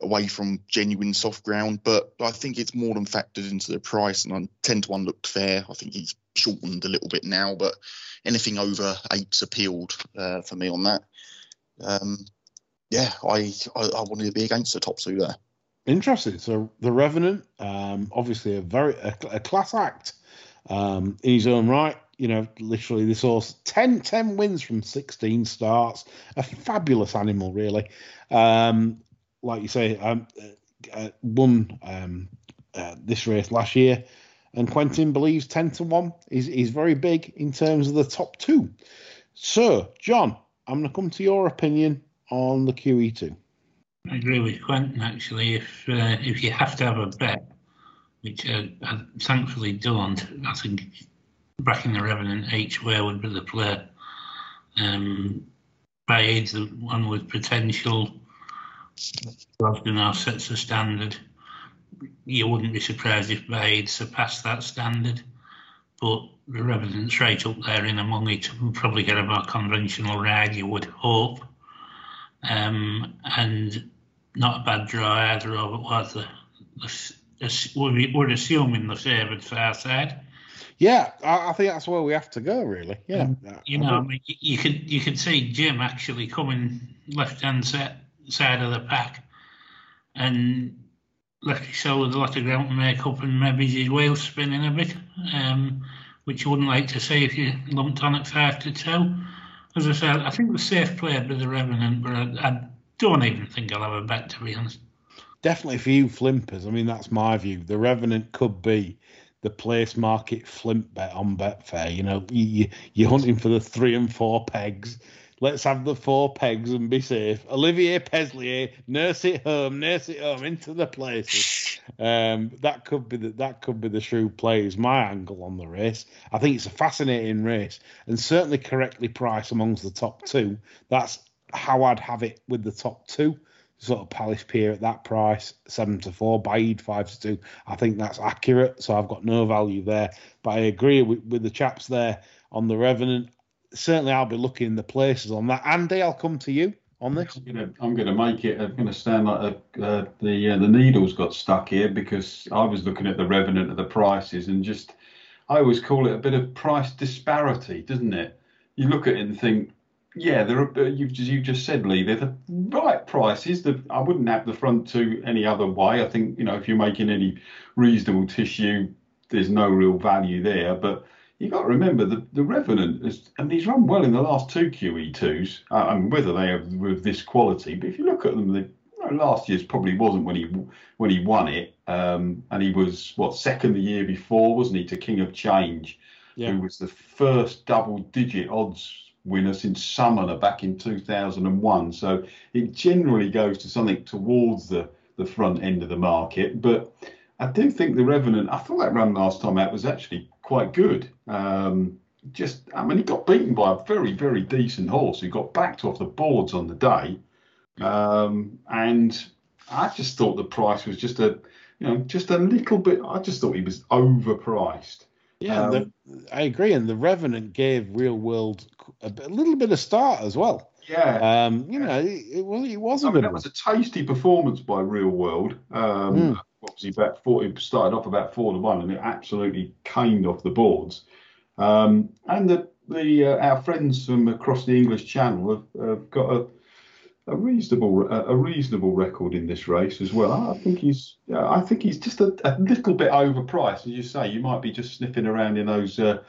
away from genuine soft ground? But I think it's more than factored into the price, and I ten to one looked fair. I think he's shortened a little bit now, but anything over eight's appealed uh, for me on that. Um, yeah, I, I, I wanted to be against the top two there. Interesting. So the Revenant, um, obviously a very a, a class act um, in his own right. You know, literally this horse 10, 10 wins from 16 starts. A fabulous animal, really. Um, like you say, um, uh, won um, uh, this race last year, and Quentin believes 10 to 1 is, is very big in terms of the top two. So, John, I'm going to come to your opinion on the QE2. I agree with Quentin actually. If uh, if you have to have a bet, which I, I thankfully don't, I think backing the Revenant each way would be the play. Um, Baaeed, the one with potential, Glasgow now sets a standard. You wouldn't be surprised if Baaeed surpassed that standard, but the Revenant's right up there in among it and probably get a more conventional ride, you would hope. Um, and not a bad draw either of it was the, the, we're assuming the favoured far side. Yeah, I, I, think that's where we have to go. Really, yeah. Um, you know, I mean, you can you can see Jim actually coming left hand side of the pack, and left himself with a lot of ground to make up, and maybe his wheel spinning a bit, um, which you wouldn't like to see if you lumped on at five to two. As I said, I think the safe player be the Revenant, but I, I don't even think I'll have a bet to be honest. Definitely for you flimpers. I mean, that's my view. The Revenant could be the place market flimp bet on Betfair. You know, you, you're hunting for the three and four pegs. Let's have the four pegs and be safe. Olivier Peslier, nurse it home, nurse it home into the places. Um, that could be the, that could be the shrewd play. Is my angle on the race. I think it's a fascinating race and certainly correctly priced amongst the top two. That's how I'd have it with the top two. Sort of Palace Pier at that price, seven to four, Baaeed five to two. I think that's accurate, so I've got no value there. But I agree with, with the chaps there on the Revenant. Certainly, I'll be looking in the places on that. Andy, I'll come to you on this. I'm gonna make it. I'm gonna stand like a, uh, the uh, the needles got stuck here because I was looking at the Revenant of the prices and just I always call it a bit of price disparity, doesn't it? You look at it and think yeah, there are. You've just, you just said, Lee, they're the right prices. The, I wouldn't have the front two any other way. I think you know if you're making any reasonable tissue, there's no real value there. But you've got to remember the the Revenant is, and he's run well in the last two QE2s. Uh, I mean, whether they are with this quality, but if you look at them, the, you know, last year's probably wasn't when he when he won it, um, and he was what second the year before, wasn't he, to King of Change, yeah. who was the first double digit odds winner since Summoner back in 2001. So it generally goes to something towards the, the front end of the market. But I do think the Revenant, I thought that run last time out was actually quite good. Um, just, I mean, he got beaten by a very, very decent horse. He got backed off the boards on the day. Um, and I just thought the price was just a, you know, just a little bit, I just thought he was overpriced. Yeah, um, the, I agree. And the Revenant gave Real World a, a, little bit of start as well. Yeah. Um, you know, it, it, well, it was a I mean, that was a tasty performance by Real World. Um, mm. Obviously, about 40 started off about four to one, and it absolutely caned off the boards. Um, and the, the uh, our friends from across the English Channel have, have got a a reasonable a reasonable record in this race as well. I think he's I think he's just a, a little bit overpriced, as you say. You might be just sniffing around in those uh,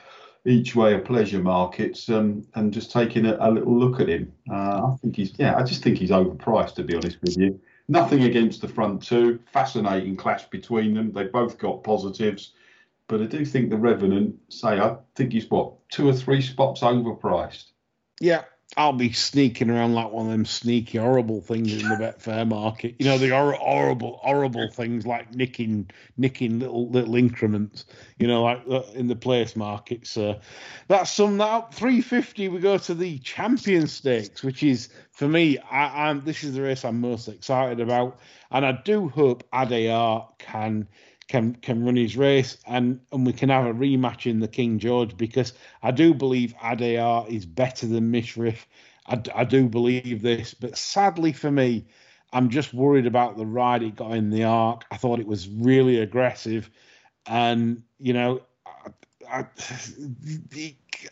each way of pleasure markets um, and just taking a, a, little look at him. Uh, I think he's yeah, I just think he's overpriced to be honest with you. Nothing against the front two. Fascinating clash between them. They both got positives, but I do think the Revenant say I think he's what two or three spots overpriced. Yeah, I'll be sneaking around like one of them sneaky, horrible things in the Betfair market. You know, the hor- horrible, horrible things like nicking, nicking little little increments. You know, like uh, in the place market. So that's sum that up. Three fifty. We go to the Champion Stakes, which is for me. I, I'm this is the race I'm most excited about, and I do hope Adayar can can can run his race and and we can have a rematch in the King George because I do believe Adayar is better than Mishriff. I, I do believe this, but sadly for me, I'm just worried about the ride it got in the arc. I thought it was really aggressive, and you know, I,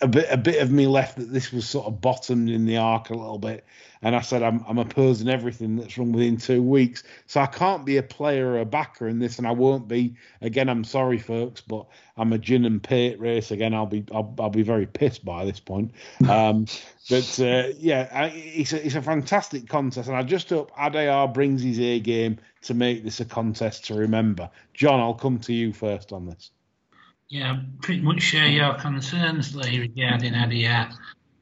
a bit a bit of me left that this was sort of bottomed in the arc a little bit, and I said I'm I'm opposing everything that's run within two weeks, so I can't be a player or a backer in this, and I won't be. Again, I'm sorry, folks, but I'm a gin and pate race again. I'll be I'll, I'll be very pissed by this point. Um, but uh, yeah, I, it's a it's a fantastic contest, and I just hope Adayar brings his A game to make this a contest to remember. John, I'll come to you first on this. Yeah, pretty much share your concerns, Lee, regarding Adayar.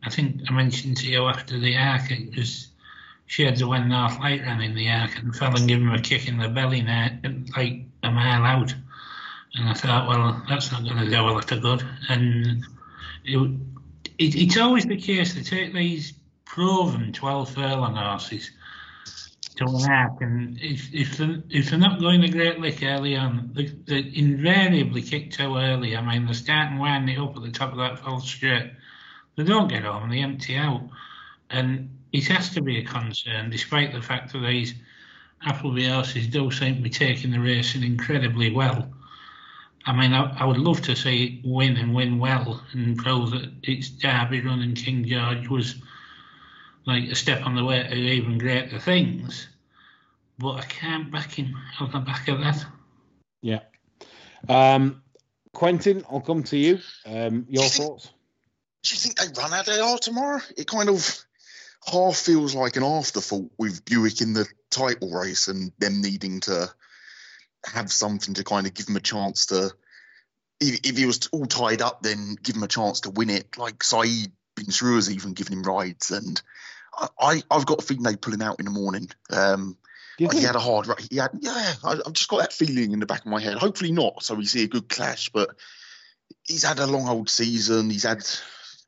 I think I mentioned to you after the arc, it was shades of when North Light ran in the arc and fell and gave him a kick in the belly now, uh, like a mile out. And I thought, well, that's not going to do a lot of good. And it, it, it's always the case they take these proven 12 furlong horses to an arc, and if if they're, if they're not going a great lick early on, they, they invariably kick too early. I mean, they're starting winding it up at the top of that false straight. They don't get home and they empty out, and it has to be a concern, despite the fact that these Appleby horses do seem to be taking the racing incredibly well. I mean, I, I would love to see it win and win well and prove that its Derby run and King George was like a step on the way to even greater things. But I can't back him on the back of that. Yeah. Um, Quentin, I'll come to you. Um, your thoughts? Do you think they run Adayar tomorrow? It kind of half feels like an afterthought with Buick in the title race and them needing to have something to kind of give him a chance to. If, if he was all tied up, then give him a chance to win it. Like Saeed bin Suroor's even giving him rides, and I, I have got a feeling they pull him out in the morning. Um, he had a hard, ra- he had yeah. I, I've just got that feeling in the back of my head. Hopefully not, so we see a good clash. But he's had a long old season. He's had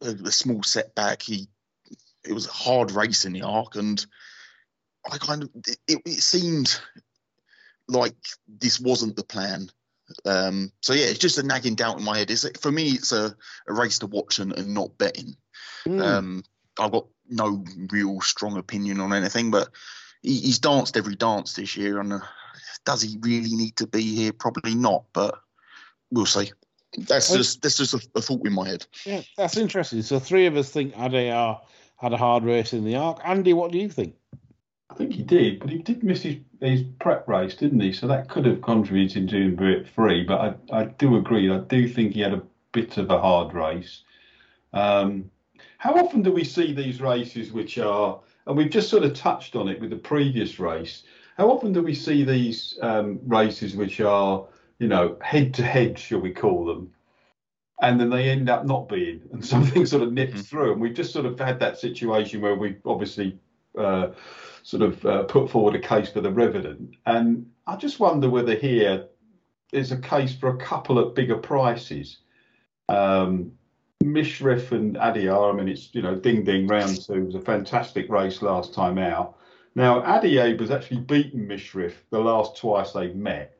a, a small setback. He it was a hard race in the arc, and I kind of it, it seemed like this wasn't the plan. Um, so yeah, it's just a nagging doubt in my head. Is it for me? It's a, a race to watch and, and not betting. Hmm. Um, I've got no real strong opinion on anything, but he, he's danced every dance this year, and uh, does he really need to be here? Probably not, but we'll see. That's Well- just that's just a, a thought in my head. Yeah, that's interesting. So three of us think Adayar had a hard race in the arc. Andy, what do you think? I think he did, but he did miss his, his prep race, didn't he? So that could have contributed to him being free. But I, I do agree. I do think he had a bit of a hard race. Um, how often do we see these races which are, and we've just sort of touched on it with the previous race, how often do we see these um, races which are, you know, head to head, shall we call them? And then they end up not being, and something sort of nips through. And we've just sort of had that situation where we've obviously uh, sort of uh, put forward a case for the Revenant. And I just wonder whether here is a case for a couple at bigger prices. Um, Mishriff and Adayar, I mean, it's, you know, ding ding round two. It was a fantastic race last time out. Now, Adayar has actually beaten Mishriff the last twice they've met.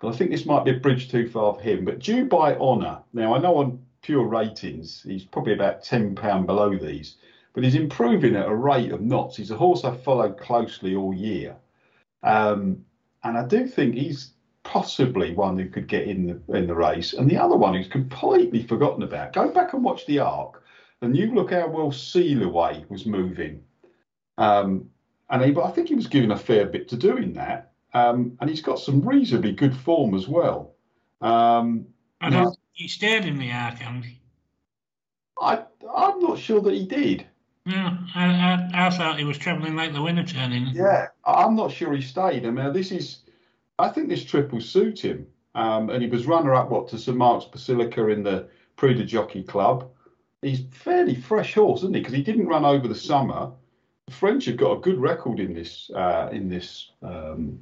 But I think this might be a bridge too far for him. But Dubai Honour, now I know on pure ratings, he's probably about £10 below these but he's improving at a rate of knots. He's a horse I've followed closely all year. Um, and I do think he's possibly one who could get in the in the race. And the other one who's completely forgotten about. Go back and watch the arc, and you look how well Sealiway was moving. Um, and he, but I think he was given a fair bit to do in that. Um, and he's got some reasonably good form as well. Um, I don't think he stayed in the arc, Andy. I I'm not sure that he did. No, I, I, I thought he was travelling like the winner turning. Yeah, I'm not sure he stayed. I mean, this is, I think this trip will suit him. Um, and he was runner up what to St Mark's Basilica in the Prix de Jockey Club. he's fairly fresh horse, isn't he? Because he didn't run over the summer. The French have got a good record in this uh, in this um,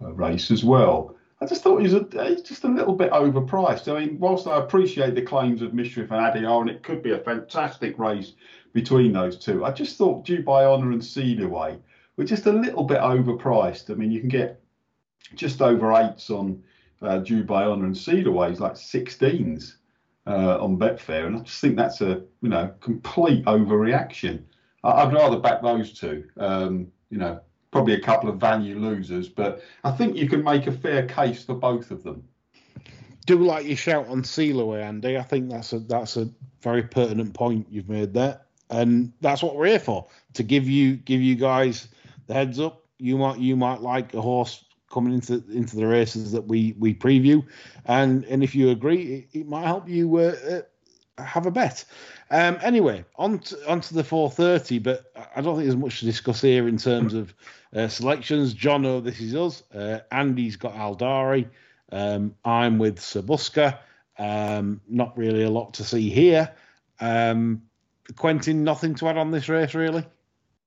uh, race as well. I just thought he's, a, he's just a little bit overpriced. I mean, whilst I appreciate the claims of Mishriff and Adayar, and it could be a fantastic race between those two, I just thought Dubai Honour and Sealiway were just a little bit overpriced. I mean, you can get just over eights on uh, Dubai Honour and Sealiway's, like 16s uh, on Betfair, and I just think that's a you know complete overreaction. I, would rather back those two. Um, you know, probably a couple of value losers, but I think you can make a fair case for both of them. Do like your shout on Sealiway, Andy. I think that's a that's a very pertinent point you've made there, and that's what we're here for to give you give you guys the heads up. You might you might like a horse coming into into the races that we we preview, and and if you agree, it, it might help you uh, uh, have a bet. Um, anyway, on to, on to the 4:30, but I don't think there's much to discuss here in terms of uh, selections. John, oh, this is us. Uh, Andy's got Aldaary. Um, I'm with Sabuska. Um, not really a lot to see here. Um, Quentin, nothing to add on this race, really.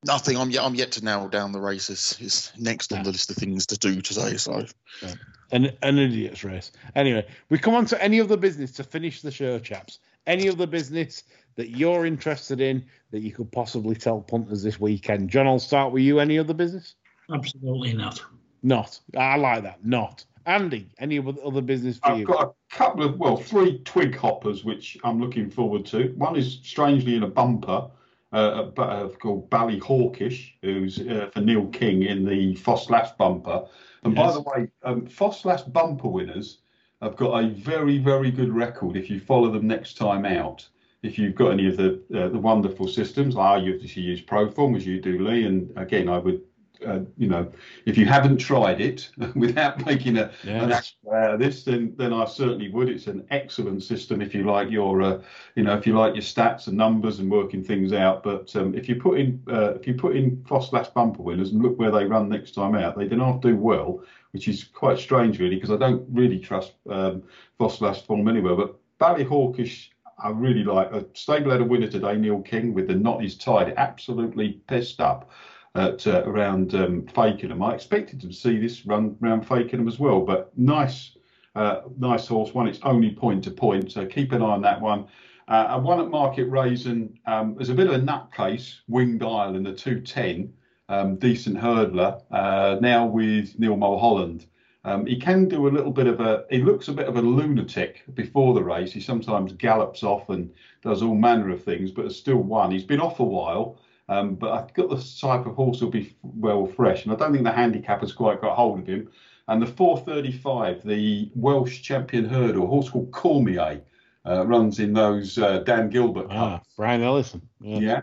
Nothing. I'm yet. I'm yet to nail down the races. It's next on the list of things to do today. So, yeah. an an idiot's race. Anyway, we come on to any other business to finish the show, chaps. Any other business that you're interested in that you could possibly tell punters this weekend? John, I'll start with you. Any other business? Absolutely not. Not. I like that. Not. Andy, any other business for I've you? I've got a couple of, well, three twig hoppers which I'm looking forward to. One is strangely in a bumper. Uh, uh, called Bally Hawkish, who's uh, for Neil King in the Ffos Las bumper. And yes. by the way, um, Ffos Las bumper winners have got a very, very good record if you follow them next time out if you've got any of the uh, the wonderful systems, I used to use Proform as you do, Lee, and again, I would, uh, you know, if you haven't tried it without making a yes. an out of this, then then I certainly would. It's an excellent system if you like your, uh, you know, if you like your stats and numbers and working things out. But um, if you put in uh, if you put in Last bumper winners and look where they run next time out, they do not do well, which is quite strange really, because I don't really trust um, Last form anywhere. But Bally Hawkish I really like a stable had a winner today, Neil King, with the knot is tied, absolutely pissed up at uh, around um, Fakenham. I expected to see this run around Fakenham as well, but nice, uh, nice horse. One, it's only point to point, so keep an eye on that one. Uh, and one at Market Rasen, um, there's a bit of a nutcase, Winged in the 210, um, decent hurdler, uh, now with Neil Mulholland. Um, he can do a little bit of a. He looks a bit of a lunatic before the race. He sometimes gallops off and does all manner of things, but has still won. He's been off a while, um, but I've got the type of horse will be well fresh, and I don't think the handicap has quite got hold of him. And the 435, the Welsh champion hurdle, horse called Cormier, uh, runs in those uh, Dan Gilbert ah, Brian Ellison. Yeah. yeah.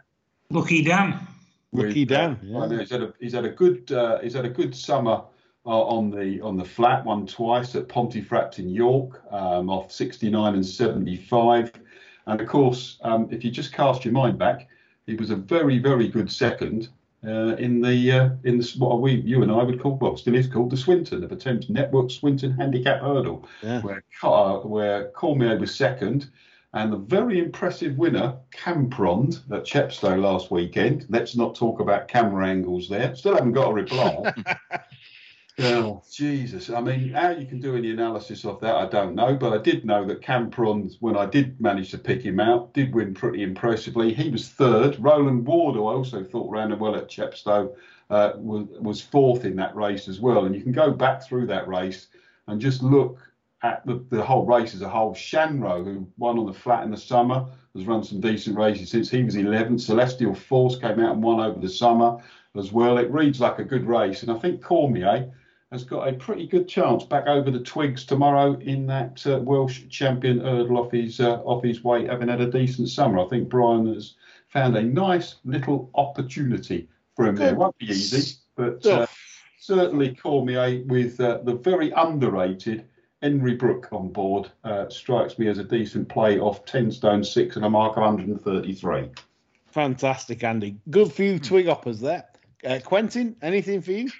Lucky Dan. Lucky Dan. Yeah. he's had a he's had a good uh, he's had a good summer uh, on the on the flat, won twice at Pontefract in York, um, off 69 and 75. And of course, um, if you just cast your mind back, he was a very very good second uh, in the uh, in the, what we you and I would call well still is called the Swinton of a Thames Network Swinton Handicap Hurdle, yeah. where uh, where Cormier was second. And the very impressive winner, Camprond, at Chepstow last weekend. Let's not talk about camera angles there. Still haven't got a reply. Oh, Jesus. I mean, how you can do any analysis of that, I don't know. But I did know that Campron, when I did manage to pick him out, did win pretty impressively. He was third. Roland Ward, who I also thought ran well at Chepstow, uh, was, was fourth in that race as well. And you can go back through that race and just look at the, the whole race as a whole. Shanro, who won on the flat in the summer, has run some decent races since he was 11. Celestial Force came out and won over the summer as well. It reads like a good race. And I think Cormier has got a pretty good chance back over the twigs tomorrow in that uh, Welsh champion hurdle off his uh, off his weight, having had a decent summer. I think Brian has found a nice little opportunity for him there. Won't be easy, but uh, certainly Cormier with uh, the very underrated Henry Brooke on board uh, strikes me as a decent play off 10 stone 6 and a mark of 133. Fantastic, Andy. Good few twig hoppers there. Uh, Quentin, anything for you?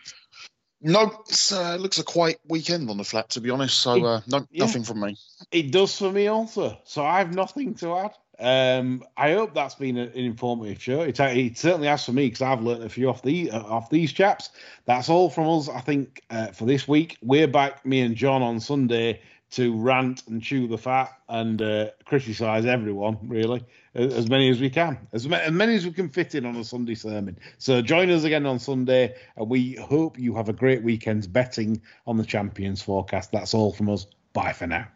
No, it uh, looks a quiet weekend on the flat, to be honest. So, uh, no, yeah. nothing from me. It does for me also. So, I have nothing to add. Um, I hope that's been an informative show. It, it certainly has for me because I've learned a few off the uh, off these chaps. That's all from us, I think, uh, for this week. We're back, me and John, on Sunday to rant and chew the fat and uh, criticise everyone, really, as many as we can, as, as many as we can fit in on a Sunday sermon. So join us again on Sunday, and we hope you have a great weekend betting on the champions forecast. That's all from us. Bye for now.